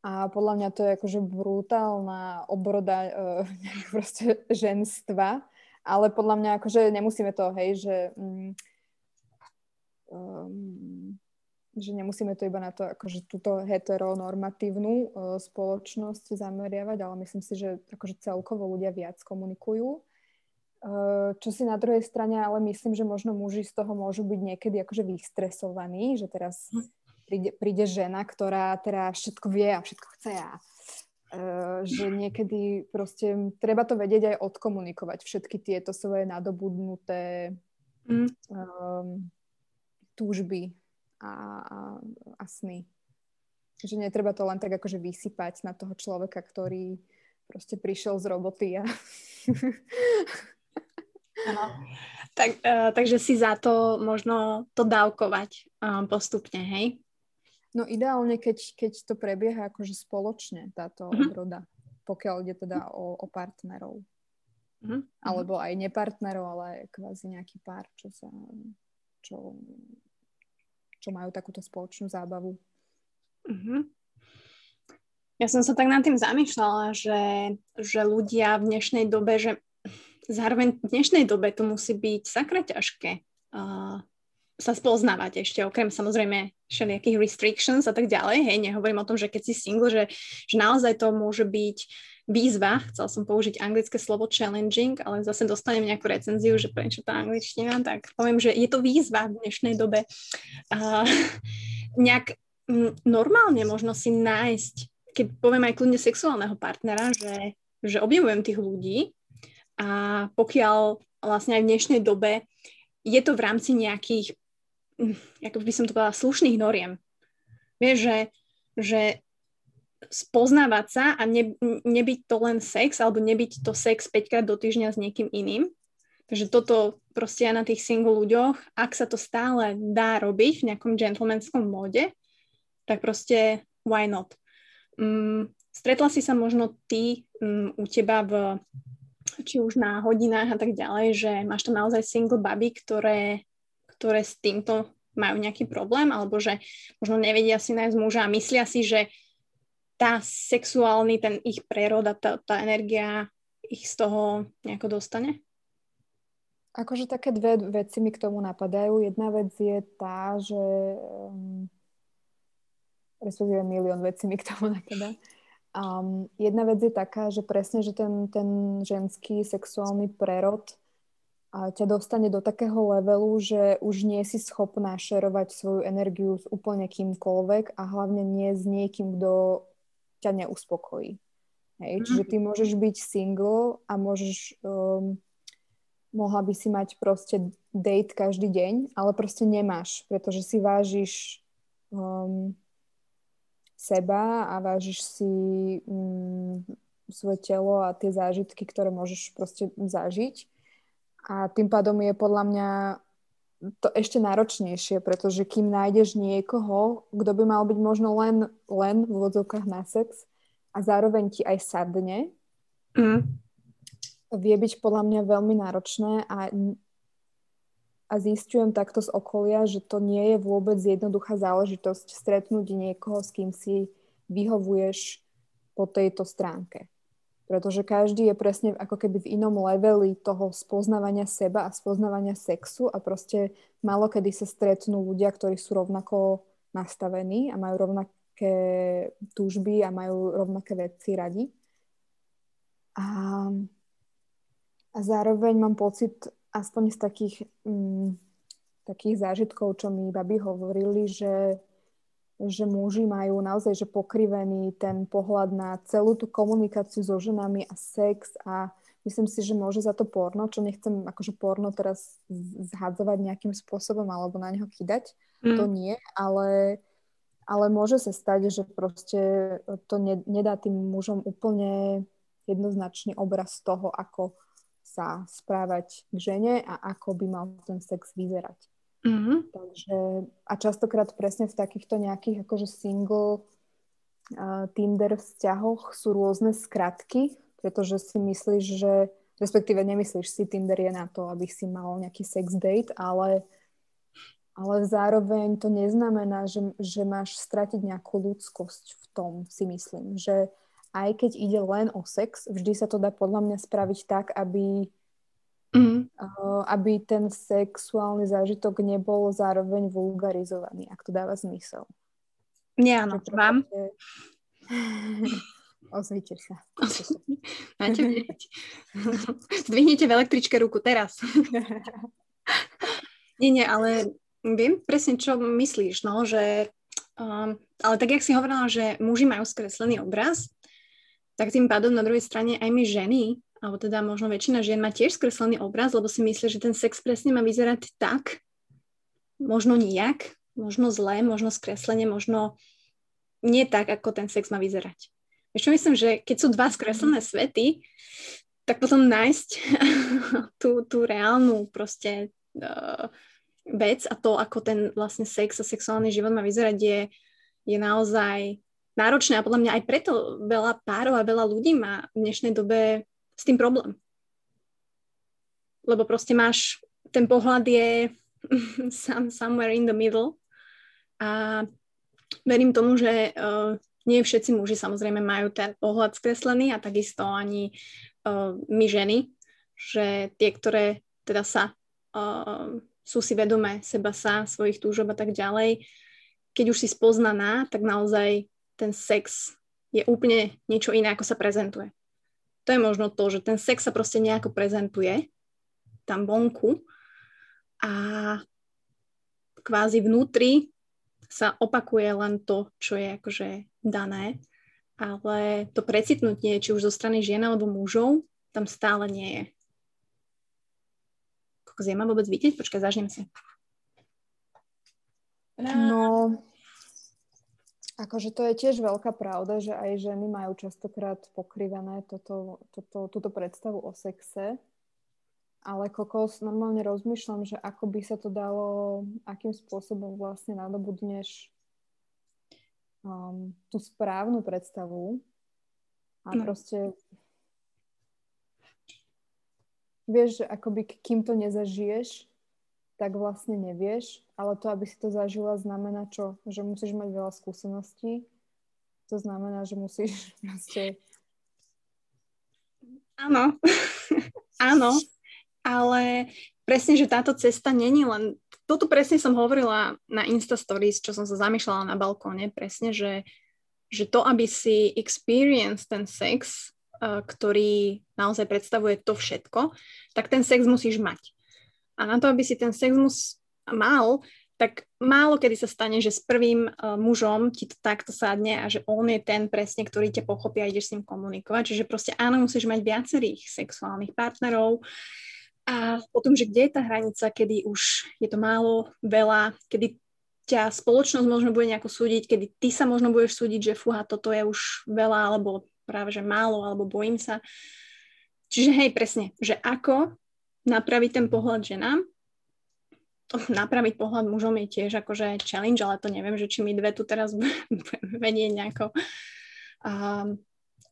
A podľa mňa to je akože brutálna obroda proste ženstva, ale podľa mňa akože nemusíme to, hej, že um, um, že nemusíme to iba na to, akože túto heteronormatívnu uh, spoločnosť zameriavať, ale myslím si, že akože celkovo ľudia viac komunikujú. Uh, čo si na druhej strane, ale myslím, že možno muži z toho môžu byť niekedy akože vystresovaní, že teraz hm. príde, príde žena, ktorá teraz všetko vie a všetko chce a uh, že niekedy proste treba to vedieť aj odkomunikovať, všetky tieto svoje nadobudnuté mm. um, túžby a, a, a sny. Že netreba to len tak akože vysypať na toho človeka, ktorý proste prišiel z roboty a... Ano. Tak, uh, takže si za to možno to dávkovať uh, postupne, hej? No ideálne, keď, keď to prebieha akože spoločne, táto uh-huh. obroda, pokiaľ ide teda o, o partnerov. Uh-huh. Alebo aj nepartnerov, ale kvázi nejaký pár, čo sa čo čo majú takúto spoločnú zábavu. Mm-hmm. Ja som sa tak nad tým zamýšľala, že, že ľudia v dnešnej dobe, že zároveň v dnešnej dobe to musí byť sakra ťažké uh, sa spoznávať ešte, okrem samozrejme všelijakých restrictions a tak ďalej. Hej, nehovorím o tom, že keď si single, že, že naozaj to môže byť výzva, chcel som použiť anglické slovo challenging, ale zase dostanem nejakú recenziu, že prečo tá angličtina, tak poviem, že je to výzva v dnešnej dobe. Uh, nejak normálne možno si nájsť, keď poviem aj kľudne sexuálneho partnera, že, že objevujem tých ľudí a pokiaľ vlastne aj v dnešnej dobe je to v rámci nejakých, ako by som to povedala, slušných noriem. Vieš, že, že spoznávať sa a ne, nebyť to len sex, alebo nebyť to sex 5 krát do týždňa s niekým iným. Takže toto proste aj na tých single ľuďoch, ak sa to stále dá robiť v nejakom gentlemanskom móde, tak proste why not? Um, stretla si sa možno ty um, u teba v či už na hodinách a tak ďalej, že máš tam naozaj single baby, ktoré, ktoré s týmto majú nejaký problém, alebo že možno nevedia si nájsť muža a myslia si, že tá sexuálny, ten ich prerod a tá, tá energia ich z toho nejako dostane? Akože také dve veci mi k tomu napadajú. Jedna vec je tá, že um, respektíve milión vecí mi k tomu napadá. Um, jedna vec je taká, že presne, že ten, ten ženský sexuálny prerod a ťa dostane do takého levelu, že už nie si schopná šerovať svoju energiu s úplne kýmkoľvek a hlavne nie s niekým, kto ťa neuspokojí. Hej? Mm-hmm. Čiže ty môžeš byť single a môžeš, um, mohla by si mať proste date každý deň, ale proste nemáš, pretože si vážiš um, seba a vážiš si um, svoje telo a tie zážitky, ktoré môžeš proste zažiť. A tým pádom je podľa mňa to ešte náročnejšie, pretože kým nájdeš niekoho, kto by mal byť možno len, len v úvodzovkách na sex, a zároveň ti aj sadne, Mm. vie byť podľa mňa veľmi náročné a, a zistujem takto z okolia, že to nie je vôbec jednoduchá záležitosť stretnúť niekoho, s kým si vyhovuješ po tejto stránke. Pretože každý je presne ako keby v inom leveli toho spoznávania seba a spoznávania sexu a proste malo kedy sa stretnú ľudia, ktorí sú rovnako nastavení a majú rovnaké túžby a majú rovnaké veci radi. A, a zároveň mám pocit, aspoň z takých, mm, takých zážitkov, čo mi babi hovorili, že, že muži majú naozaj že pokrivený ten pohľad na celú tú komunikáciu so ženami a sex a myslím si, že môže za to porno, čo nechcem akože porno teraz zhadzovať nejakým spôsobom alebo na neho kydať, mm. to nie, ale, ale môže sa stať, že proste to ne, nedá tým mužom úplne jednoznačný obraz toho, ako sa správať k žene a ako by mal ten sex vyzerať. Mm-hmm. Takže, a častokrát presne v takýchto nejakých akože single uh, Tinder vzťahoch sú rôzne skratky, pretože si myslíš, že respektíve nemyslíš si, Tinder je na to, aby si mal nejaký sex date, ale, ale zároveň to neznamená, že, že máš stratiť nejakú ľudskosť v tom, si myslím. Že aj keď ide len o sex, vždy sa to dá podľa mňa spraviť tak, aby, mm. aby ten sexuálny zážitok nebol zároveň vulgarizovaný, ak to dáva zmysel. Nie, áno, vám. Ozvite sa. Máte Zdvihnite v električke ruku teraz. nie, nie, ale viem presne, čo myslíš, no, že um, ale tak, jak si hovorila, že muži majú skreslený obraz, tak tým pádom na druhej strane aj my ženy, alebo teda možno väčšina žien má tiež skreslený obraz, lebo si myslí, že ten sex presne má vyzerať tak, možno nijak, možno zlé, možno skreslenie, možno nie tak, ako ten sex má vyzerať. Vieš čo myslím, že keď sú dva skreslené svety, tak potom nájsť tú, tú reálnu proste uh, vec a to, ako ten vlastne sex a sexuálny život má vyzerať, je, je naozaj náročné a podľa mňa aj preto veľa párov a veľa ľudí má v dnešnej dobe s tým problém. Lebo proste máš, ten pohľad je somewhere in the middle a verím tomu, že uh, nie všetci muži samozrejme majú ten pohľad skreslený a takisto ani uh, my ženy, že tie, ktoré teda sa uh, sú si vedomé seba sa, svojich túžob a tak ďalej, keď už si spoznaná, tak naozaj ten sex je úplne niečo iné, ako sa prezentuje. To je možno to, že ten sex sa proste nejako prezentuje tam vonku a kvázi vnútri sa opakuje len to, čo je akože dané, ale to precitnutie, či už zo strany žien alebo mužov, tam stále nie je. Kokos, ja mám vôbec vidieť? Počkaj, zažnem si. No, Akože to je tiež veľká pravda, že aj ženy majú častokrát pokrivené toto, toto, túto predstavu o sexe. Ale kokos, normálne rozmýšľam, že ako by sa to dalo, akým spôsobom vlastne nadobudneš um, tú správnu predstavu a no. proste vieš, že akoby kým to nezažiješ, tak vlastne nevieš, ale to, aby si to zažila, znamená čo? Že musíš mať veľa skúseností. To znamená, že musíš proste... Áno, áno, ale presne, že táto cesta není len... Toto presne som hovorila na Insta Stories, čo som sa zamýšľala na balkóne, presne, že, že to, aby si experience ten sex, uh, ktorý naozaj predstavuje to všetko, tak ten sex musíš mať. A na to, aby si ten sexmus mal, tak málo kedy sa stane, že s prvým uh, mužom ti to takto sadne a že on je ten presne, ktorý ťa pochopí a ideš s ním komunikovať. Čiže proste áno, musíš mať viacerých sexuálnych partnerov a potom, že kde je tá hranica, kedy už je to málo, veľa, kedy ťa spoločnosť možno bude nejako súdiť, kedy ty sa možno budeš súdiť, že fúha, toto je už veľa, alebo práve, že málo, alebo bojím sa. Čiže hej, presne, že ako napraviť ten pohľad ženám. Napraviť pohľad mužom je tiež akože challenge, ale to neviem, že či my dve tu teraz budeme vedieť nejako um,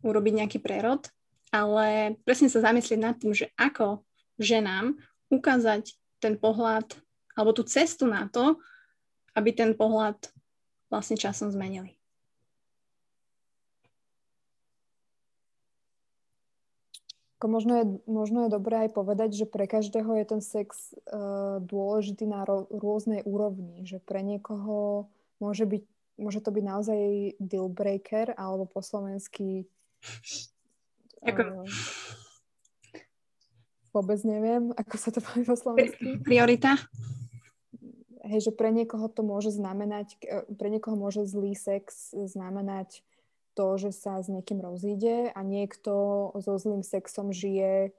urobiť nejaký prerod, ale presne sa zamyslieť nad tým, že ako ženám ukázať ten pohľad alebo tú cestu na to, aby ten pohľad vlastne časom zmenili. Ako možno, je, možno je dobré aj povedať, že pre každého je ten sex uh, dôležitý na ro- rôznej úrovni. Že pre niekoho môže, byť, môže to byť naozaj deal breaker, alebo po slovensky uh, vôbec neviem, ako sa to povie po slovensky. Priorita? Hej, že pre niekoho to môže znamenať, e, pre niekoho môže zlý sex znamenať to, že sa s niekým rozíde a niekto so zlým sexom žije,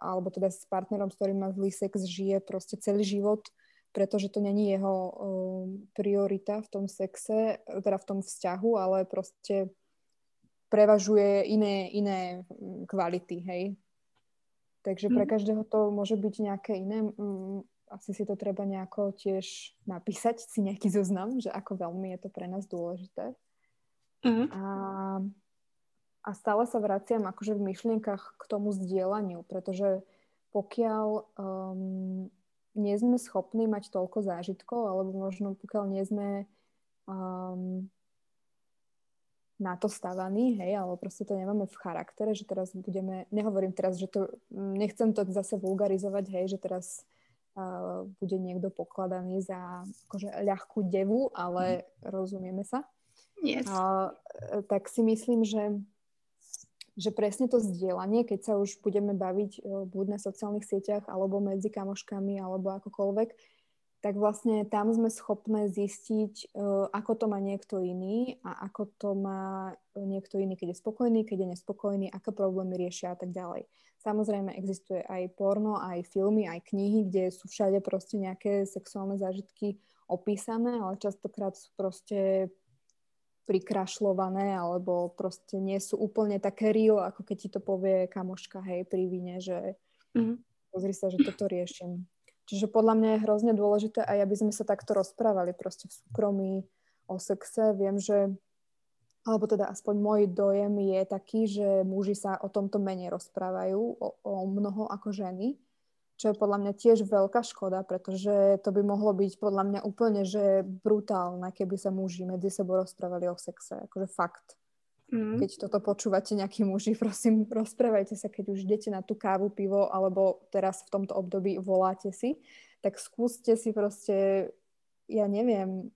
alebo teda s partnerom, s ktorým má zlý sex, žije proste celý život, pretože to není jeho priorita v tom sexe, teda v tom vzťahu, ale proste prevažuje iné, iné mm, kvality, hej. Takže pre mhm. každého to môže byť nejaké iné. Asi si to treba nejako tiež napísať, si nejaký zoznam, že ako veľmi je to pre nás dôležité. Uh-huh. A, a stále sa vraciam akože v myšlienkach k tomu zdieľaniu, pretože pokiaľ um, nie sme schopní mať toľko zážitkov, alebo možno pokiaľ nie sme um, na to stavaní, hej, alebo proste to nemáme v charaktere, že teraz budeme, nehovorím teraz, že to, nechcem to zase vulgarizovať, hej, že teraz uh, bude niekto pokladaný za akože ľahkú devu, ale mm. rozumieme sa. Yes. A, e, tak si myslím, že, že presne to zdieľanie, keď sa už budeme baviť e, buď na sociálnych sieťach, alebo medzi kamoškami, alebo akokoľvek, tak vlastne tam sme schopné zistiť, e, ako to má niekto iný a ako to má niekto iný, keď je spokojný, keď je nespokojný, aké problémy riešia a tak ďalej. Samozrejme existuje aj porno, aj filmy, aj knihy, kde sú všade proste nejaké sexuálne zážitky opísané, ale častokrát sú proste prikrašľované alebo proste nie sú úplne také real, ako keď ti to povie kamoška, hej, pri víne, že mm. pozri sa, že toto riešim. Čiže podľa mňa je hrozne dôležité aj, aby sme sa takto rozprávali proste v súkromí o sexe. Viem, že alebo teda aspoň môj dojem je taký, že muži sa o tomto menej rozprávajú, o, o mnoho ako ženy čo je podľa mňa tiež veľká škoda, pretože to by mohlo byť podľa mňa úplne, že brutálne, keby sa muži medzi sebou rozprávali o sexe, akože fakt. Mm. Keď toto počúvate nejakí muži, prosím, rozprávajte sa, keď už idete na tú kávu, pivo, alebo teraz v tomto období voláte si, tak skúste si proste, ja neviem,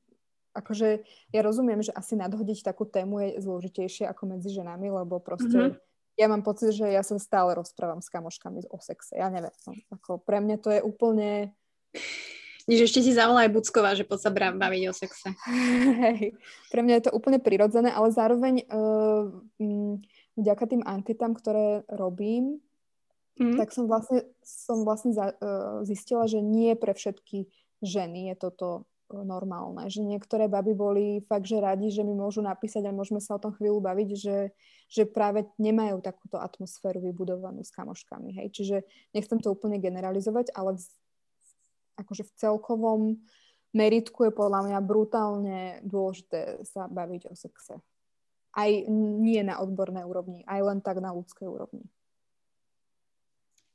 akože ja rozumiem, že asi nadhodiť takú tému je zložitejšie ako medzi ženami, lebo proste mm-hmm ja mám pocit, že ja sa stále rozprávam s kamoškami o sexe. Ja neviem. No, ako pre mňa to je úplne... Že ešte si zavolá aj Bucková, že poď sa baviť o sexe. Hej. Pre mňa je to úplne prirodzené, ale zároveň uh, m, vďaka tým anketám, ktoré robím, mm. tak som vlastne, som vlastne za, uh, zistila, že nie pre všetky ženy je toto normálne. Že niektoré baby boli fakt, že radi, že mi môžu napísať a môžeme sa o tom chvíľu baviť, že, že práve nemajú takúto atmosféru vybudovanú s kamoškami. Hej. Čiže nechcem to úplne generalizovať, ale v, akože v celkovom meritku je podľa mňa brutálne dôležité sa baviť o sexe. Aj nie na odbornej úrovni, aj len tak na ľudskej úrovni.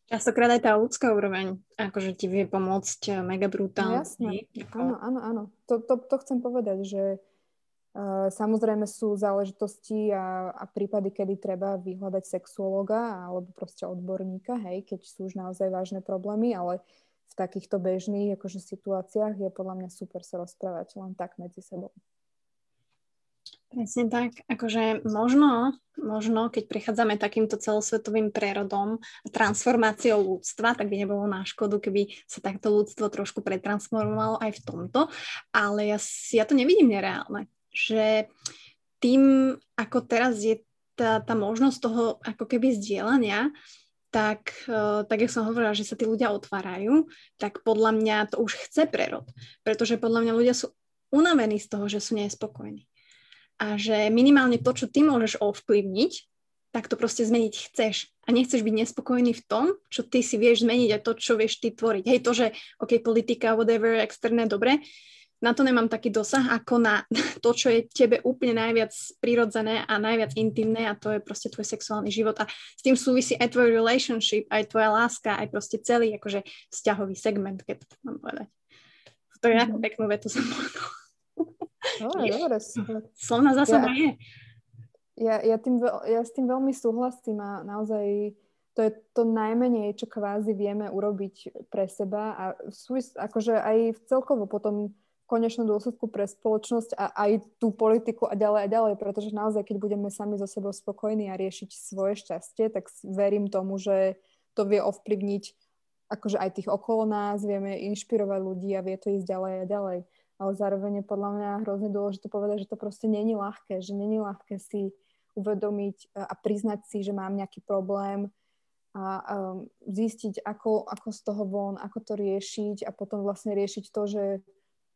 Častokrát aj tá ľudská úroveň, akože ti vie pomôcť eh, mega brutálne. No, jasné, ako... áno, áno, áno. To, to, to chcem povedať, že uh, samozrejme sú záležitosti a, a prípady, kedy treba vyhľadať sexuologa alebo proste odborníka, hej, keď sú už naozaj vážne problémy, ale v takýchto bežných akože, situáciách je podľa mňa super sa rozprávať len tak medzi sebou. Presne tak, akože možno, možno, keď prechádzame takýmto celosvetovým prerodom, transformáciou ľudstva, tak by nebolo na škodu, keby sa takto ľudstvo trošku pretransformovalo aj v tomto, ale ja, ja to nevidím nereálne, že tým, ako teraz je tá, tá možnosť toho ako keby zdieľania, tak, uh, tak jak som hovorila, že sa tí ľudia otvárajú, tak podľa mňa to už chce prerod, pretože podľa mňa ľudia sú unavení z toho, že sú nespokojní a že minimálne to, čo ty môžeš ovplyvniť, tak to proste zmeniť chceš. A nechceš byť nespokojný v tom, čo ty si vieš zmeniť a to, čo vieš ty tvoriť. Hej, to, že OK, politika, whatever, externé, dobre, na to nemám taký dosah ako na to, čo je tebe úplne najviac prirodzené a najviac intimné a to je proste tvoj sexuálny život a s tým súvisí aj tvoj relationship, aj tvoja láska, aj proste celý akože vzťahový segment, keď to mám povedať. To je ako mhm. peknú vetu som povedala. Dobre, dobre. Slovná zásada ja, je. Ja, ja, tým, ja s tým veľmi súhlasím a naozaj to je to najmenej, čo kvázi vieme urobiť pre seba a súvis, akože aj celkovo potom v konečnom dôsledku pre spoločnosť a aj tú politiku a ďalej a ďalej, pretože naozaj, keď budeme sami so sebou spokojní a riešiť svoje šťastie, tak verím tomu, že to vie ovplyvniť akože aj tých okolo nás, vieme inšpirovať ľudí a vie to ísť ďalej a ďalej. Ale zároveň je podľa mňa hrozne dôležité povedať, že to proste není ľahké, že není ľahké si uvedomiť a priznať si, že mám nejaký problém, a um, zistiť, ako, ako z toho von, ako to riešiť a potom vlastne riešiť to, že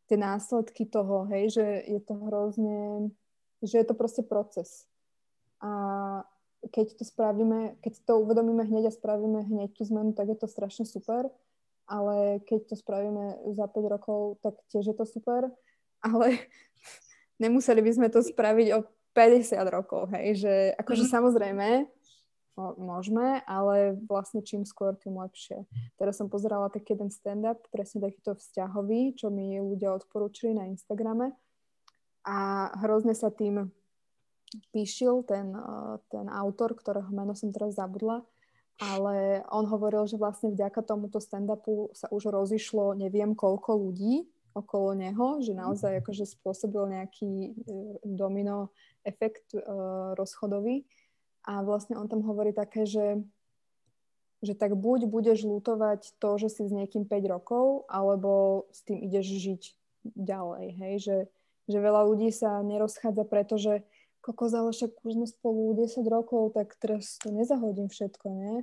tie následky toho, hej, že je to hrozne, že je to proste proces. A keď to spravíme, keď to uvedomíme hneď a spravíme hneď tú zmenu, tak je to strašne super, ale keď to spravíme za 5 rokov, tak tiež je to super, ale nemuseli by sme to spraviť o 50 rokov, hej, že akože mm. samozrejme, môžeme, ale vlastne čím skôr, tým lepšie. Teraz som pozerala taký jeden stand-up, presne takýto vzťahový, čo mi ľudia odporúčili na Instagrame a hrozne sa tým píšil ten, eh, ten autor, ktorého meno som teraz zabudla, ale on hovoril, že vlastne vďaka tomuto stand-upu sa už rozišlo neviem koľko ľudí okolo neho, že naozaj akože spôsobil nejaký eh, domino efekt uh, rozchodový. A vlastne on tam hovorí také, že, že tak buď budeš lutovať to, že si s niekým 5 rokov, alebo s tým ideš žiť ďalej, hej, že, že veľa ľudí sa nerozchádza, pretože kokos, ale však už sme spolu 10 rokov, tak teraz to nezahodím všetko, nie?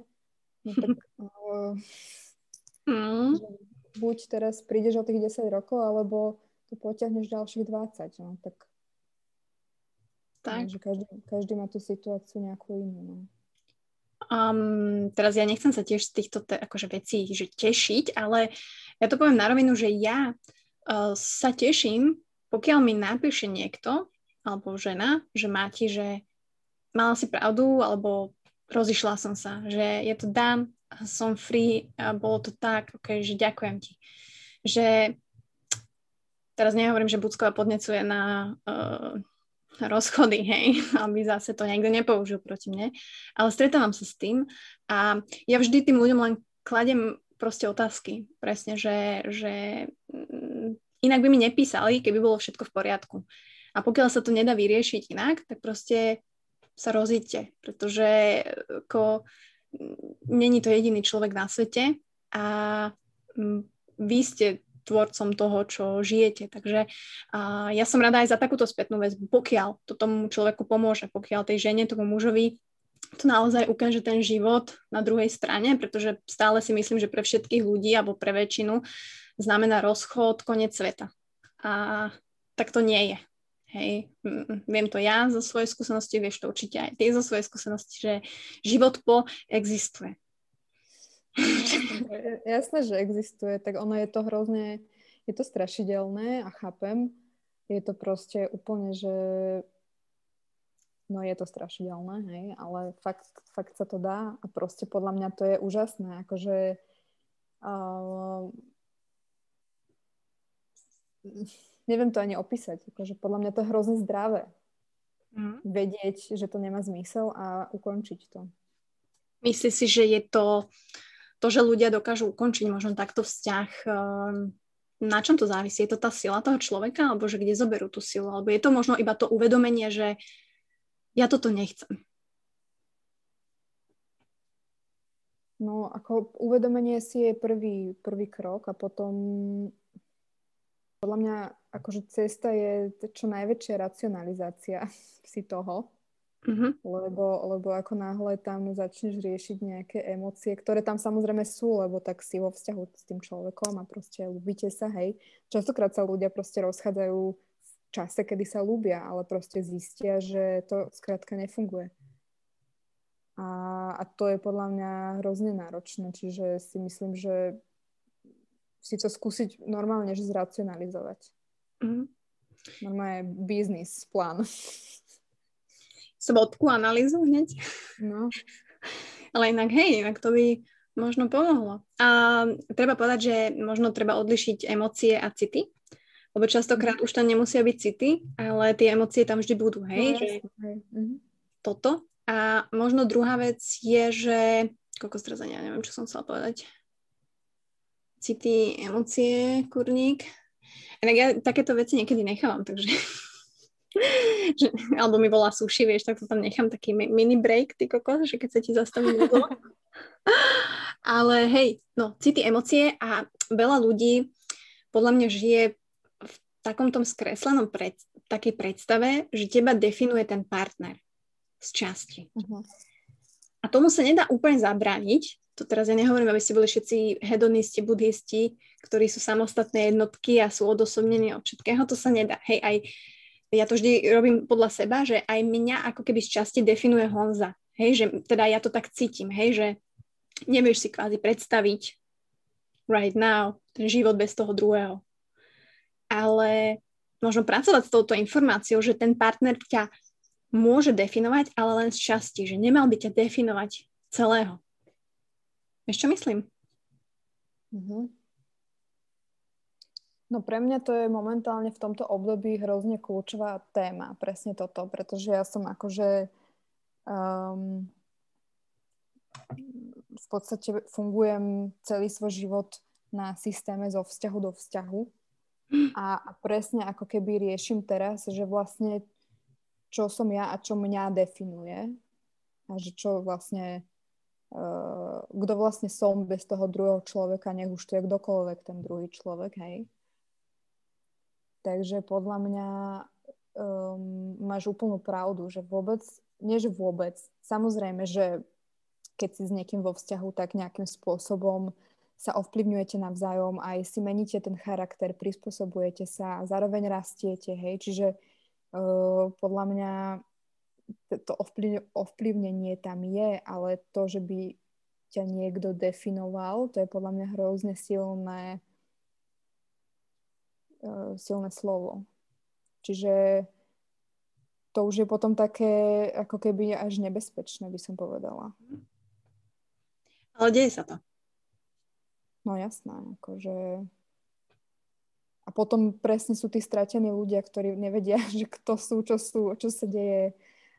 No tak uh, mm. buď teraz prídeš o tých 10 rokov, alebo to potiahneš ďalších 20, no tak tak. Takže každý, každý má tú situáciu nejakú inú. No. Um, teraz ja nechcem sa tiež z týchto te, akože vecí že tešiť, ale ja to poviem na rovinu, že ja uh, sa teším, pokiaľ mi napíše niekto, alebo žena, že máte, že mala si pravdu, alebo rozišla som sa, že je to dám, som free, a bolo to tak, okay, že ďakujem ti. Že teraz nehovorím, že Bucková podnecuje na uh, rozchody, hej, aby zase to niekto nepoužil proti mne. Ale stretávam sa s tým a ja vždy tým ľuďom len kladem proste otázky. Presne, že, že mm, inak by mi nepísali, keby bolo všetko v poriadku. A pokiaľ sa to nedá vyriešiť inak, tak proste sa rozíďte, pretože ako, mm, není to jediný človek na svete a mm, vy ste tvorcom toho, čo žijete. Takže uh, ja som rada aj za takúto spätnú väzbu, pokiaľ to tomu človeku pomôže, pokiaľ tej žene, tomu mužovi to naozaj ukáže ten život na druhej strane, pretože stále si myslím, že pre všetkých ľudí alebo pre väčšinu znamená rozchod, koniec sveta. A tak to nie je. Hej, viem to ja zo svojej skúsenosti, vieš to určite aj ty zo svojej skúsenosti, že život po existuje. Jasné, že existuje, tak ono je to hrozne, je to strašidelné a chápem. Je to proste úplne, že no je to strašidelné, hej, ale fakt, fakt sa to dá a proste podľa mňa to je úžasné, akože uh, neviem to ani opísať, akože podľa mňa to je hrozne zdravé. Mm. Vedieť, že to nemá zmysel a ukončiť to. Myslíš si, že je to to, že ľudia dokážu ukončiť možno takto vzťah, ehm, na čom to závisí? Je to tá sila toho človeka, alebo že kde zoberú tú silu? Alebo je to možno iba to uvedomenie, že ja toto nechcem? No, ako uvedomenie si je prvý, prvý krok a potom podľa mňa akože cesta je čo najväčšia racionalizácia si toho, Uh-huh. Lebo, lebo ako náhle tam začneš riešiť nejaké emócie, ktoré tam samozrejme sú, lebo tak si vo vzťahu s tým človekom a proste ľúbite sa, hej. Častokrát sa ľudia proste rozchádzajú v čase, kedy sa ľúbia, ale proste zistia, že to skrátka nefunguje. A, a to je podľa mňa hrozne náročné, čiže si myslím, že si to skúsiť normálne že zracionalizovať. Mm. Normálne biznis plán. Svotku analýzu hneď. No. Ale inak, hej, inak to by možno pomohlo. A treba povedať, že možno treba odlišiť emócie a city, lebo častokrát už tam nemusia byť city, ale tie emócie tam vždy budú, hej, No, že hej. Mhm. toto. A možno druhá vec je, že koľko strazania, neviem, čo som chcela povedať. City, emócie, kurník. Inak ja takéto veci niekedy nechávam, takže že, alebo mi volá sushi, vieš, tak to tam nechám taký mi- mini break, ty kokos, že keď sa ti zastaví mozog. Ale hej, no, city, emócie a veľa ľudí podľa mňa žije v takom tom skreslenom pred, takej predstave, že teba definuje ten partner z časti. Mhm. A tomu sa nedá úplne zabrániť. To teraz ja nehovorím, aby ste boli všetci hedonisti, buddhisti, ktorí sú samostatné jednotky a sú odosobnení od všetkého. To sa nedá. Hej, aj ja to vždy robím podľa seba, že aj mňa ako keby z časti definuje Honza. Hej, že teda ja to tak cítim, hej, že nevieš si kvázi predstaviť right now ten život bez toho druhého. Ale možno pracovať s touto informáciou, že ten partner ťa môže definovať, ale len z časti, že nemal by ťa definovať celého. Vieš, čo myslím? Mhm. No pre mňa to je momentálne v tomto období hrozne kľúčová téma, presne toto, pretože ja som akože um, v podstate fungujem celý svoj život na systéme zo vzťahu do vzťahu a, a presne ako keby riešim teraz, že vlastne čo som ja a čo mňa definuje a že čo vlastne uh, kto vlastne som bez toho druhého človeka, nech už to je kdokoľvek ten druhý človek, hej. Takže podľa mňa um, máš úplnú pravdu, že vôbec, nie že vôbec, samozrejme, že keď si s niekým vo vzťahu, tak nejakým spôsobom sa ovplyvňujete navzájom, aj si meníte ten charakter, prispôsobujete sa a zároveň rastiete, hej, čiže uh, podľa mňa to ovplyv, ovplyvnenie tam je, ale to, že by ťa niekto definoval, to je podľa mňa hrozne silné silné slovo. Čiže to už je potom také ako keby až nebezpečné, by som povedala. Ale deje sa to. No jasné, akože... A potom presne sú tí stratení ľudia, ktorí nevedia, že kto sú, čo sú, čo sa deje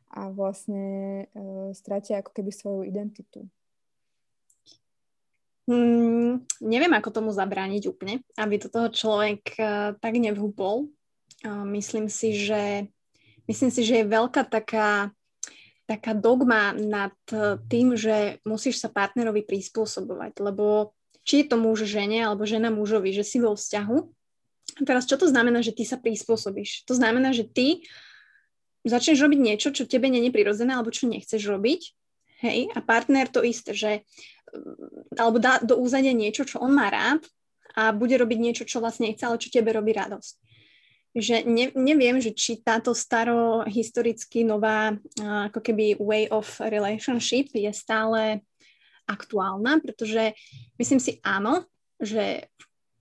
a vlastne uh, stratia ako keby svoju identitu. Hmm, neviem, ako tomu zabrániť úplne, aby do toho človek uh, tak nevhúpol. Uh, myslím si, že myslím si, že je veľká taká taká dogma nad tým, že musíš sa partnerovi prispôsobovať, lebo či je to muž žene alebo žena mužovi, že si vo vzťahu. A teraz čo to znamená, že ty sa prispôsobíš? To znamená, že ty začneš robiť niečo, čo tebe není prirodzené alebo čo nechceš robiť. Hej, a partner to isté, že alebo dá do úzadia niečo, čo on má rád a bude robiť niečo, čo vlastne nechce, ale čo tebe robí radosť že ne, neviem, že či táto starohistoricky nová ako keby way of relationship je stále aktuálna, pretože myslím si áno, že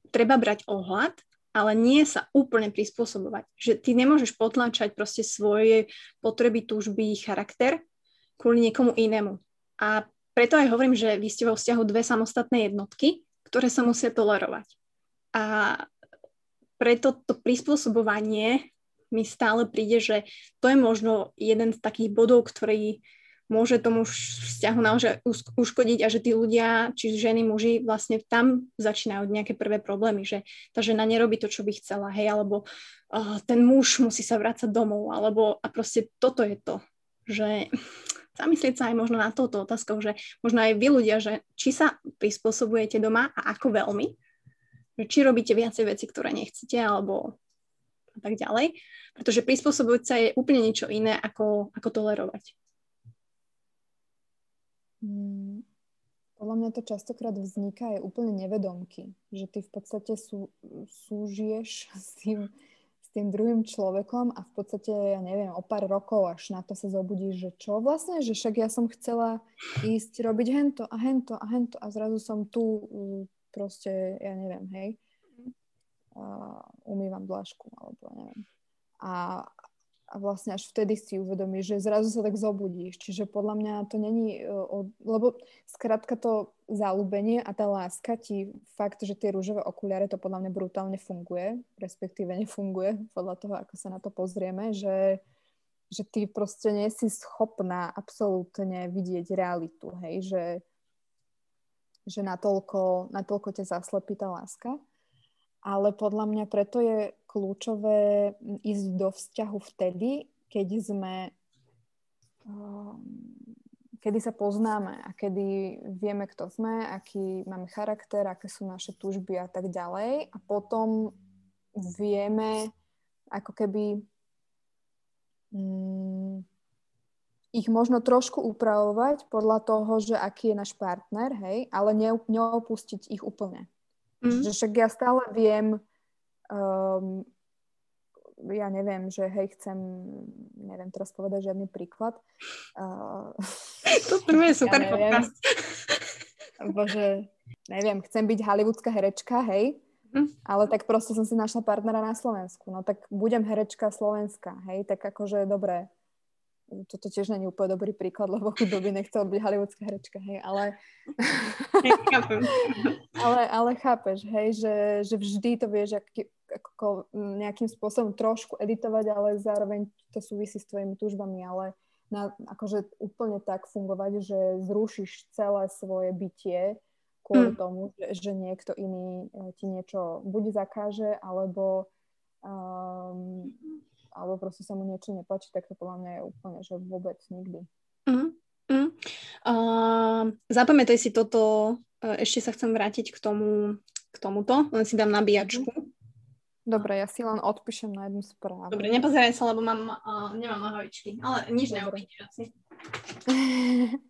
treba brať ohľad, ale nie sa úplne prispôsobovať. Že ty nemôžeš potlačať proste svoje potreby, túžby, charakter kvôli niekomu inému. A preto aj hovorím, že vy ste vo vzťahu dve samostatné jednotky, ktoré sa musia tolerovať. A preto to prispôsobovanie mi stále príde, že to je možno jeden z takých bodov, ktorý môže tomu vzťahu naozaj uškodiť a že tí ľudia, či ženy, muži, vlastne tam začínajú nejaké prvé problémy, že tá žena nerobí to, čo by chcela, hej, alebo uh, ten muž musí sa vrácať domov, alebo a proste toto je to, že zamyslieť sa aj možno na touto otázkou, že možno aj vy ľudia, že či sa prispôsobujete doma a ako veľmi, či robíte viacej veci, ktoré nechcete, alebo a tak ďalej. Pretože prispôsobovať sa je úplne niečo iné, ako, ako tolerovať. Hmm. Podľa mňa to častokrát vzniká aj úplne nevedomky, že ty v podstate sú, súžiješ s tým, tým druhým človekom a v podstate, ja neviem, o pár rokov až na to sa zobudíš, že čo vlastne, že však ja som chcela ísť robiť hento a hento a hento a zrazu som tu proste, ja neviem, hej. uh, umývam dlažku, alebo neviem. A, a vlastne až vtedy si uvedomíš, že zrazu sa tak zobudíš. Čiže podľa mňa to není, uh, lebo skrátka to zalúbenie a tá láska ti fakt, že tie rúžové okuliare, to podľa mňa brutálne funguje, respektíve nefunguje podľa toho, ako sa na to pozrieme, že že ty proste nie si schopná absolútne vidieť realitu, hej, že, že natoľko, natoľko ťa zaslepí tá láska. Ale podľa mňa preto je kľúčové ísť do vzťahu vtedy, keď sme um, kedy sa poznáme a kedy vieme, kto sme, aký máme charakter, aké sú naše túžby a tak ďalej. A potom vieme ako keby mm, ich možno trošku upravovať podľa toho, že aký je náš partner, hej, ale ne, neopustiť ich úplne. Mm. Že však ja stále viem, um, ja neviem, že hej, chcem, neviem teraz povedať žiadny príklad. Uh, to prvé super ja podcast. Bože, neviem, chcem byť hollywoodská herečka, hej, Mm. Ale tak proste som si našla partnera na Slovensku. No tak budem herečka Slovenska, hej, tak akože dobre. Toto tiež není úplne dobrý príklad, lebo chudoby nechcel byť hollywoodská herečka, hej, ale... ale, ale chápeš, hej, že, že vždy to vieš aký, ako nejakým spôsobom trošku editovať, ale zároveň to súvisí s tvojimi túžbami, ale na, akože úplne tak fungovať, že zrušíš celé svoje bytie kvôli mm. tomu, že, že niekto iný e, ti niečo buď zakáže, alebo um, alebo proste sa mu niečo nepáči, tak to podľa mňa je úplne, že vôbec nikdy. Mm. Mm. Uh, zapamätaj si toto, uh, ešte sa chcem vrátiť k tomu, k tomuto, len si dám nabíjačku. Dobre, ja si len odpíšem na jednu správu. Dobre, nepozeraj sa, lebo mám, uh, nemám nohavičky, ale nič neuvidíš asi.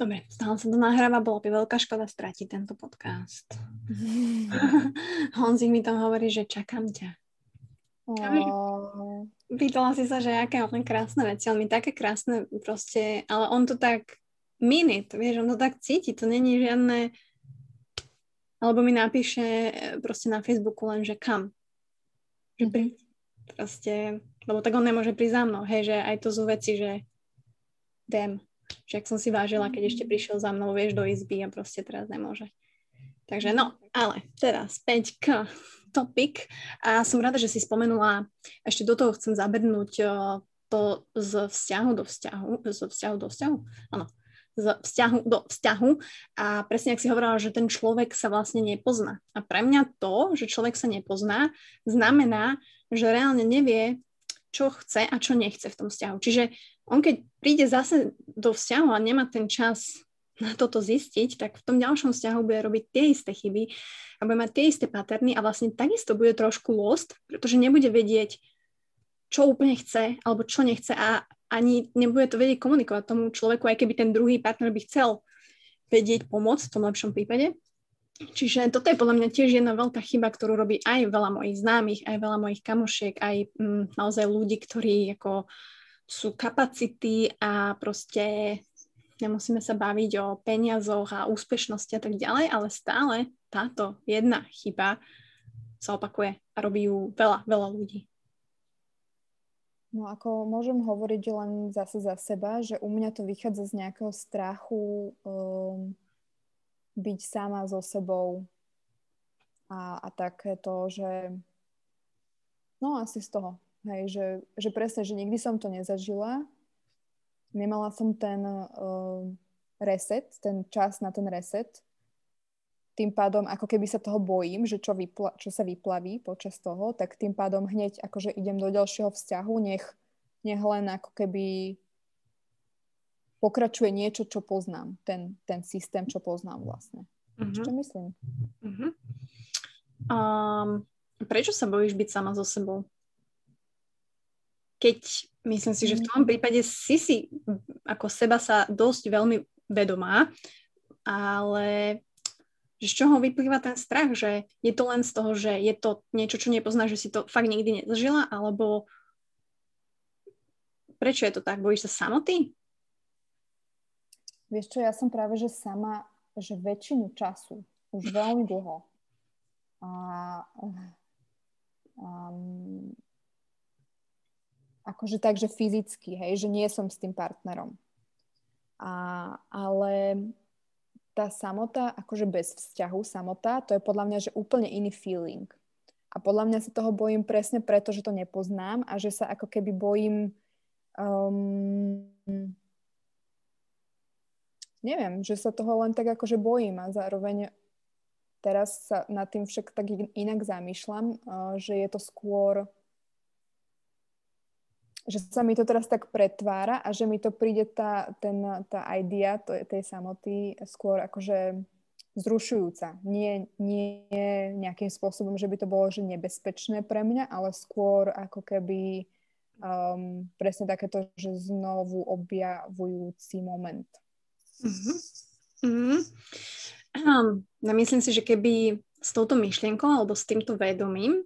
Dobre, stále sa to nahráva, bolo by veľká škoda stratiť tento podcast. Honzik mi tam hovorí, že čakám ťa. Oh. Pýtala si sa, že aké on krásne veci, on mi také krásne proste, ale on to tak minit, vieš, on to tak cíti, to není žiadne, alebo mi napíše e, proste na Facebooku len, že kam. Že príď. Proste, lebo tak on nemôže prísť za mnou, hej, že aj to sú veci, že dem, však som si vážila, keď ešte prišiel za mnou, vieš, do izby a proste teraz nemôže. Takže no, ale teraz späť k topic. A som rada, že si spomenula, ešte do toho chcem zabrnúť to z vzťahu do vzťahu, z vzťahu do vzťahu, áno, z vzťahu do vzťahu a presne ak si hovorila, že ten človek sa vlastne nepozná. A pre mňa to, že človek sa nepozná, znamená, že reálne nevie, čo chce a čo nechce v tom vzťahu. Čiže on keď príde zase do vzťahu a nemá ten čas na toto zistiť, tak v tom ďalšom vzťahu bude robiť tie isté chyby a bude mať tie isté paterny a vlastne takisto bude trošku lost, pretože nebude vedieť, čo úplne chce alebo čo nechce a ani nebude to vedieť komunikovať tomu človeku, aj keby ten druhý partner by chcel vedieť pomôcť v tom lepšom prípade. Čiže toto je podľa mňa tiež jedna veľká chyba, ktorú robí aj veľa mojich známych, aj veľa mojich kamošiek, aj mm, naozaj ľudí, ktorí ako sú kapacity a proste nemusíme sa baviť o peniazoch a úspešnosti a tak ďalej, ale stále táto jedna chyba sa opakuje a robí ju veľa, veľa ľudí. No ako môžem hovoriť len zase za seba, že u mňa to vychádza z nejakého strachu um, byť sama so sebou a, a takéto, že no asi z toho. Hej, že, že presne, že nikdy som to nezažila. Nemala som ten uh, reset, ten čas na ten reset. Tým pádom, ako keby sa toho bojím, že čo, vypla- čo sa vyplaví počas toho, tak tým pádom hneď akože idem do ďalšieho vzťahu, nech, nech len ako keby pokračuje niečo, čo poznám. Ten, ten systém, čo poznám vlastne. Mm-hmm. Čo myslím? Mm-hmm. Um, prečo sa bojíš byť sama so sebou? keď myslím si, že v tom prípade si si ako seba sa dosť veľmi vedomá, ale že z čoho vyplýva ten strach, že je to len z toho, že je to niečo, čo nepoznáš, že si to fakt nikdy nezažila, alebo prečo je to tak? Bojíš sa samoty? Vieš čo, ja som práve, že sama, že väčšinu času, už veľmi dlho, a, um, akože tak, že fyzicky, hej, že nie som s tým partnerom. A, ale tá samota, akože bez vzťahu samota, to je podľa mňa, že úplne iný feeling. A podľa mňa sa toho bojím presne preto, že to nepoznám a že sa ako keby bojím um, neviem, že sa toho len tak akože bojím a zároveň teraz sa nad tým však tak inak zamýšľam, uh, že je to skôr že sa mi to teraz tak pretvára a že mi to príde tá, ten, tá idea to, tej samoty skôr akože zrušujúca. Nie, nie nejakým spôsobom, že by to bolo že nebezpečné pre mňa, ale skôr ako keby um, presne takéto, že znovu objavujúci moment. Mm-hmm. Mm-hmm. No myslím si, že keby s touto myšlienkou alebo s týmto vedomím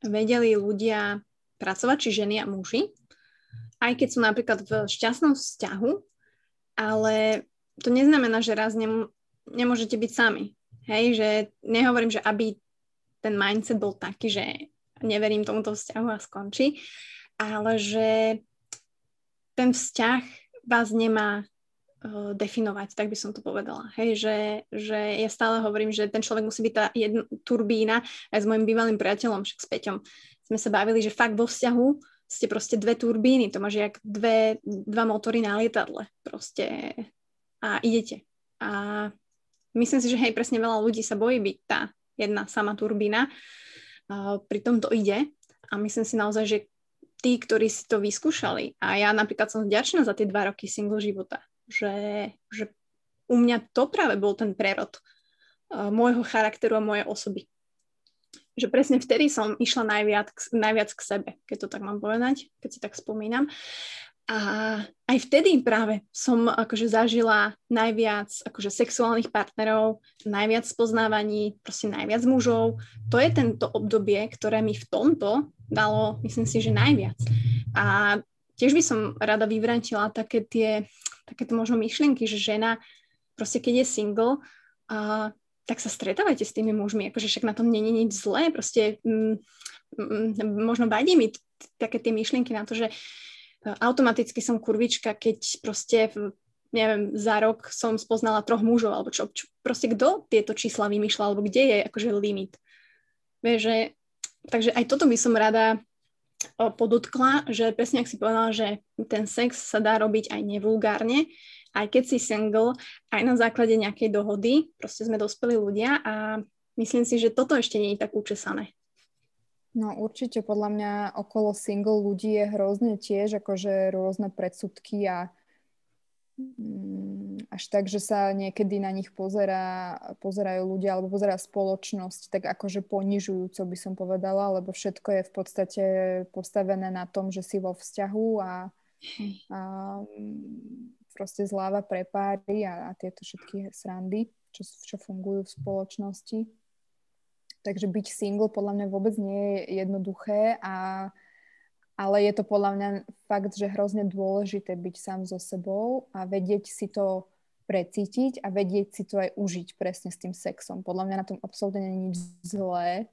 vedeli ľudia pracovať, či ženy a muži, aj keď sú napríklad v šťastnom vzťahu, ale to neznamená, že raz nem- nemôžete byť sami. Hej, že nehovorím, že aby ten mindset bol taký, že neverím tomuto vzťahu a skončí, ale že ten vzťah vás nemá uh, definovať, tak by som to povedala. Hej, že, že ja stále hovorím, že ten človek musí byť tá jedna turbína aj s mojim bývalým priateľom, však s Peťom. Sme sa bavili, že fakt vo vzťahu ste proste dve turbíny, to máš jak dve, dva motory na lietadle proste a idete. A myslím si, že hej, presne veľa ľudí sa bojí byť tá jedna sama turbína, uh, pritom to ide a myslím si naozaj, že tí, ktorí si to vyskúšali a ja napríklad som vďačná za tie dva roky single života, že, že u mňa to práve bol ten prerod môjho charakteru a mojej osoby že presne vtedy som išla najviac, najviac k sebe, keď to tak mám povedať, keď si tak spomínam. A aj vtedy práve som akože zažila najviac akože sexuálnych partnerov, najviac spoznávaní, proste najviac mužov. To je tento obdobie, ktoré mi v tomto dalo, myslím si, že najviac. A tiež by som rada vyvrantila také tie, takéto možno myšlienky, že žena proste keď je single, a tak sa stretávajte s tými mužmi, akože však na tom není nič zlé, proste mm, mm, možno vadí mi t- také tie myšlienky na to, že e, automaticky som kurvička, keď proste neviem, za rok som spoznala troch mužov, alebo čo, čo proste kto tieto čísla vymýšľa, alebo kde je akože limit. Vieš, že, takže aj toto by som rada podotkla, že presne ak si povedala, že ten sex sa dá robiť aj nevulgárne, aj keď si single, aj na základe nejakej dohody, proste sme dospelí ľudia a myslím si, že toto ešte nie je tak učesané. No určite podľa mňa okolo single ľudí je hrozne tiež akože rôzne predsudky a mm, až tak, že sa niekedy na nich pozerá, pozerajú ľudia alebo pozerá spoločnosť tak akože ponižujúco by som povedala, lebo všetko je v podstate postavené na tom, že si vo vzťahu a, a proste zláva pre páry a, a tieto všetky srandy, čo, čo fungujú v spoločnosti. Takže byť single podľa mňa vôbec nie je jednoduché, a, ale je to podľa mňa fakt, že hrozne dôležité byť sám so sebou a vedieť si to precítiť a vedieť si to aj užiť presne s tým sexom. Podľa mňa na tom absolútne nie je nič zlé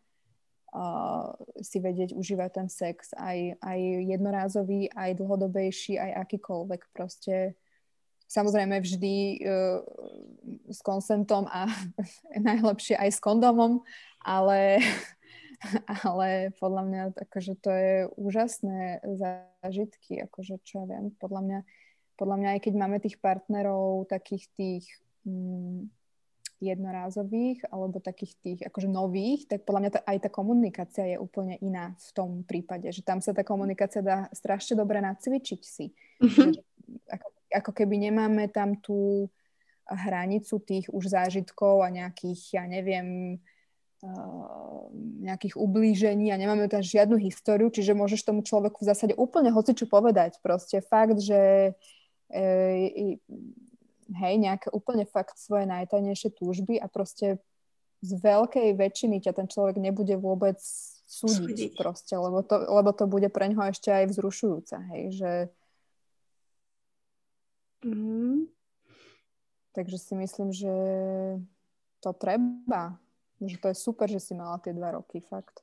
uh, si vedieť užívať ten sex, aj, aj jednorázový, aj dlhodobejší, aj akýkoľvek. Proste Samozrejme vždy uh, s konsentom a najlepšie aj s kondomom, ale, ale podľa mňa akože to je úžasné zážitky, akože čo ja viem, podľa mňa, podľa mňa aj keď máme tých partnerov takých tých mm, jednorázových alebo takých tých akože nových, tak podľa mňa tá, aj tá komunikácia je úplne iná v tom prípade, že tam sa tá komunikácia dá strašne dobre nacvičiť si. Mm-hmm. Že, ako ako keby nemáme tam tú hranicu tých už zážitkov a nejakých, ja neviem, uh, nejakých ublížení a nemáme tam žiadnu históriu, čiže môžeš tomu človeku v zásade úplne hocičo povedať. Proste fakt, že uh, hej, nejaké úplne fakt svoje najtajnejšie túžby a proste z veľkej väčšiny ťa ten človek nebude vôbec súdiť, súdiť. proste, lebo to, lebo to bude pre ňoho ešte aj vzrušujúce, hej, že Mm. Takže si myslím, že to treba. Že to je super, že si mala tie dva roky, fakt.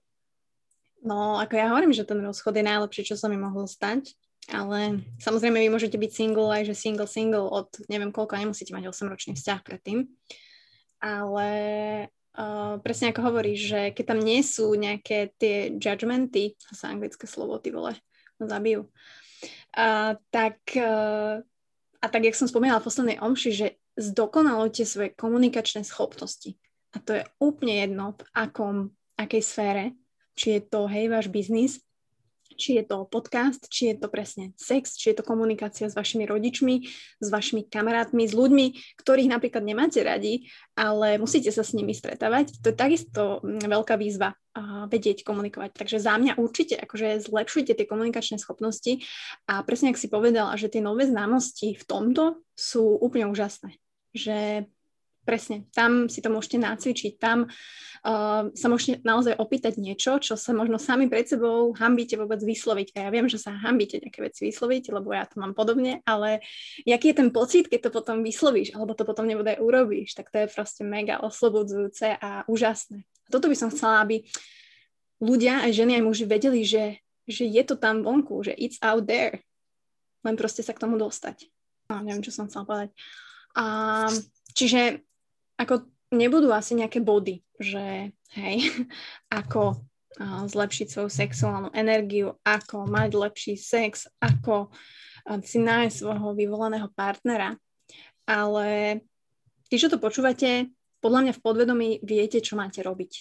No, ako ja hovorím, že ten rozchod je najlepšie, čo sa mi mohlo stať, ale samozrejme vy môžete byť single, aj že single, single od neviem koľko, nemusíte mať 8-ročný vzťah predtým. Ale uh, presne ako hovoríš, že keď tam nie sú nejaké tie judgmenty, sa anglické slovo, ty vole, zabijú, uh, tak uh, a tak, jak som spomínala v poslednej omši, že zdokonalujte svoje komunikačné schopnosti. A to je úplne jedno, v akom, akej sfére, či je to, hej, váš biznis, či je to podcast, či je to presne sex, či je to komunikácia s vašimi rodičmi, s vašimi kamarátmi, s ľuďmi, ktorých napríklad nemáte radi, ale musíte sa s nimi stretávať. To je takisto mm, veľká výzva vedieť komunikovať. Takže za mňa určite akože zlepšujte tie komunikačné schopnosti a presne ak si povedala, že tie nové známosti v tomto sú úplne úžasné. Že presne, tam si to môžete nacvičiť, tam uh, sa môžete naozaj opýtať niečo, čo sa možno sami pred sebou hambíte vôbec vysloviť. A ja viem, že sa hambíte nejaké veci vysloviť, lebo ja to mám podobne, ale jaký je ten pocit, keď to potom vyslovíš, alebo to potom nebude urobíš, tak to je proste mega oslobodzujúce a úžasné. A toto by som chcela, aby ľudia, aj ženy, aj muži vedeli, že, že je to tam vonku, že it's out there. Len proste sa k tomu dostať. No, neviem, čo som chcela povedať. A, čiže ako nebudú asi nejaké body, že hej, ako zlepšiť svoju sexuálnu energiu, ako mať lepší sex, ako si nájsť svojho vyvolaného partnera. Ale tí, čo to počúvate, podľa mňa v podvedomí viete, čo máte robiť.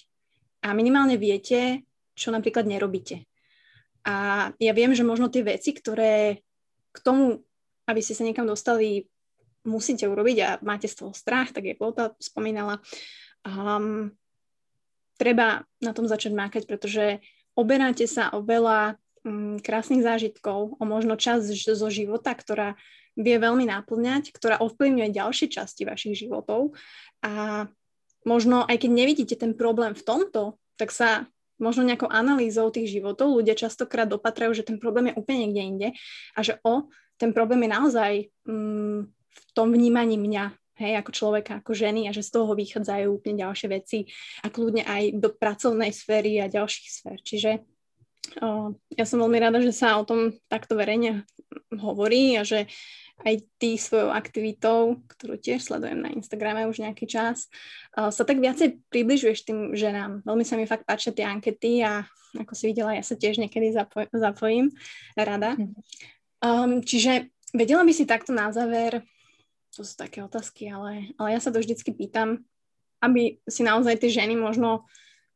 A minimálne viete, čo napríklad nerobíte. A ja viem, že možno tie veci, ktoré k tomu, aby ste sa niekam dostali, musíte urobiť a máte z toho strach, tak je Volta spomínala, um, treba na tom začať mákať, pretože oberáte sa o veľa um, krásnych zážitkov, o možno čas zo života, ktorá vie veľmi náplňať, ktorá ovplyvňuje ďalšie časti vašich životov. A možno aj keď nevidíte ten problém v tomto, tak sa možno nejakou analýzou tých životov ľudia častokrát dopatrajú, že ten problém je úplne niekde inde a že o, ten problém je naozaj um, v tom vnímaní mňa, hej, ako človeka, ako ženy a že z toho vychádzajú úplne ďalšie veci a kľudne aj do pracovnej sféry a ďalších sfér. Čiže o, ja som veľmi rada, že sa o tom takto verejne hovorí a že aj ty svojou aktivitou, ktorú tiež sledujem na Instagrame už nejaký čas, sa tak viacej približuješ tým ženám. Veľmi sa mi fakt páčia tie ankety a ako si videla, ja sa tiež niekedy zapoj- zapojím rada. Um, čiže vedela by si takto na záver to sú také otázky, ale, ale ja sa to vždycky pýtam, aby si naozaj tie ženy možno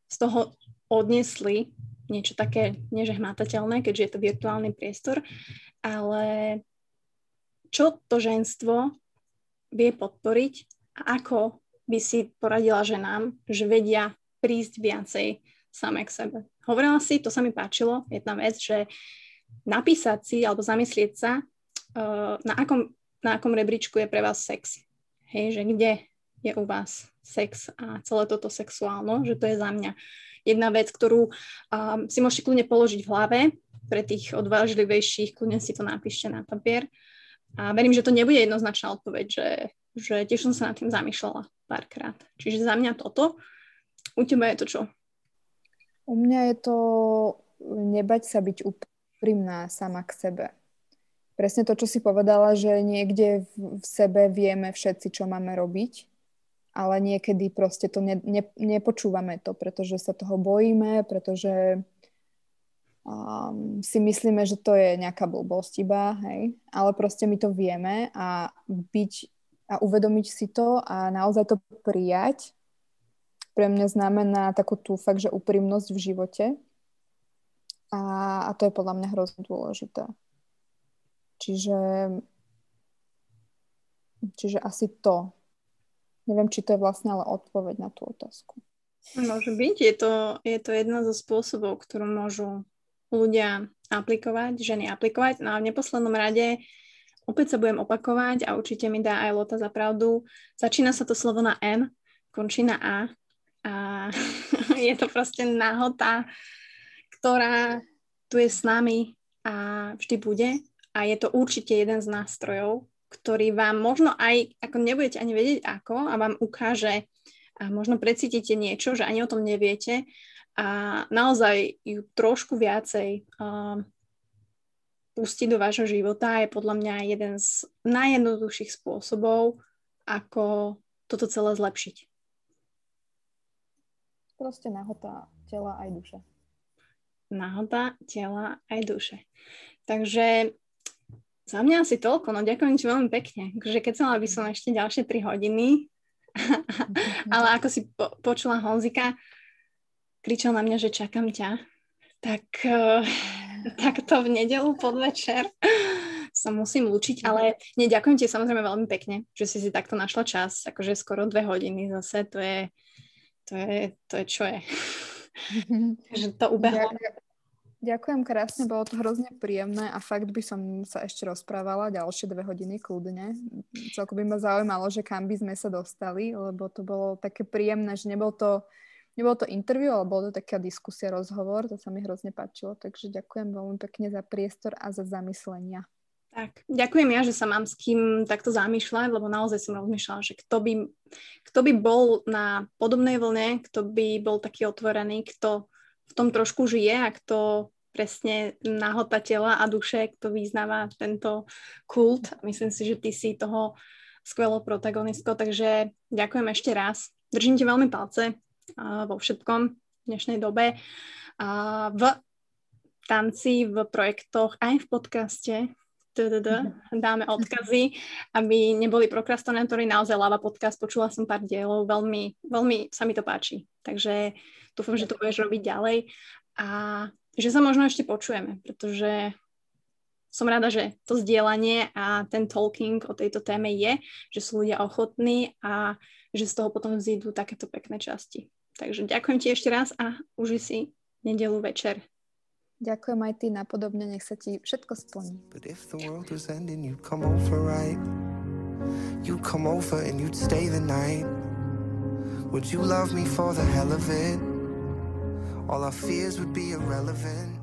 z toho odnesli niečo také, nie že hmatateľné, keďže je to virtuálny priestor, ale čo to ženstvo vie podporiť a ako by si poradila ženám, že vedia prísť viacej same k sebe. Hovorila si, to sa mi páčilo, jedna vec, že napísať si alebo zamyslieť sa, uh, na akom na akom rebríčku je pre vás sex. Hej, že kde je u vás sex a celé toto sexuálno, že to je za mňa jedna vec, ktorú um, si môžete kľudne položiť v hlave, pre tých odvážlivejších, kľudne si to napíšte na papier. A verím, že to nebude jednoznačná odpoveď, že, že tiež som sa nad tým zamýšľala párkrát. Čiže za mňa toto. U teba je to čo? U mňa je to nebať sa byť úprimná sama k sebe presne to, čo si povedala, že niekde v, v sebe vieme všetci, čo máme robiť, ale niekedy proste to ne, ne, nepočúvame to, pretože sa toho bojíme, pretože um, si myslíme, že to je nejaká blbosť iba, hej, ale proste my to vieme a byť a uvedomiť si to a naozaj to prijať pre mňa znamená takú tú fakt, že úprimnosť v živote a, a to je podľa mňa hrozne dôležité. Čiže, čiže asi to. Neviem, či to je vlastne ale odpoveď na tú otázku. Môže byť. Je to, je to jedna zo spôsobov, ktorú môžu ľudia aplikovať, ženy aplikovať. No a v neposlednom rade opäť sa budem opakovať a určite mi dá aj Lota za pravdu. Začína sa to slovo na N, končí na A a je to proste nahota, ktorá tu je s nami a vždy bude a je to určite jeden z nástrojov, ktorý vám možno aj, ako nebudete ani vedieť ako, a vám ukáže a možno precítite niečo, že ani o tom neviete a naozaj ju trošku viacej uh, pustiť do vášho života je podľa mňa jeden z najjednoduchších spôsobov, ako toto celé zlepšiť. Proste nahota tela aj duše. Nahota tela aj duše. Takže za mňa asi toľko, no ďakujem ti veľmi pekne. Takže keď chcela by som ešte ďalšie 3 hodiny, ale ako si po- počula Honzika, kričal na mňa, že čakám ťa, tak uh, takto v nedelu podvečer sa musím lúčiť, ale neďakujem ti samozrejme veľmi pekne, že si si takto našla čas, akože skoro dve hodiny zase, to je, to je, to je čo je. že to ubehlo. Ďakujem krásne, bolo to hrozne príjemné a fakt by som sa ešte rozprávala ďalšie dve hodiny kľudne. Celko by ma zaujímalo, že kam by sme sa dostali, lebo to bolo také príjemné, že nebol to Nebolo to interview, ale bolo to taká diskusia, rozhovor, to sa mi hrozne páčilo, takže ďakujem veľmi pekne za priestor a za zamyslenia. Tak, ďakujem ja, že sa mám s kým takto zamýšľať, lebo naozaj som rozmýšľala, že kto by, kto by bol na podobnej vlne, kto by bol taký otvorený, kto v tom trošku žije a kto presne nahota tela a duše, kto vyznáva tento kult. Myslím si, že ty si toho skvelou protagonistkou, takže ďakujem ešte raz. Držím ti veľmi palce, vo všetkom v dnešnej dobe. V tanci, v projektoch, aj v podcaste. Dáme odkazy, aby neboli prokrastinátori. Naozaj Lava podcast, počula som pár dielov, veľmi, veľmi sa mi to páči. Takže dúfam, že to budeš robiť ďalej a že sa možno ešte počujeme, pretože som rada, že to zdieľanie a ten talking o tejto téme je, že sú ľudia ochotní a že z toho potom vzídu takéto pekné časti. Takže ďakujem ti ešte raz a uži si nedelu večer. Ďakujem aj ty napodobne, nech sa ti všetko splní. But if the world was ending, you'd come over, right? You'd come over and you'd stay the night. Would you love me for the hell of it? All our fears would be irrelevant.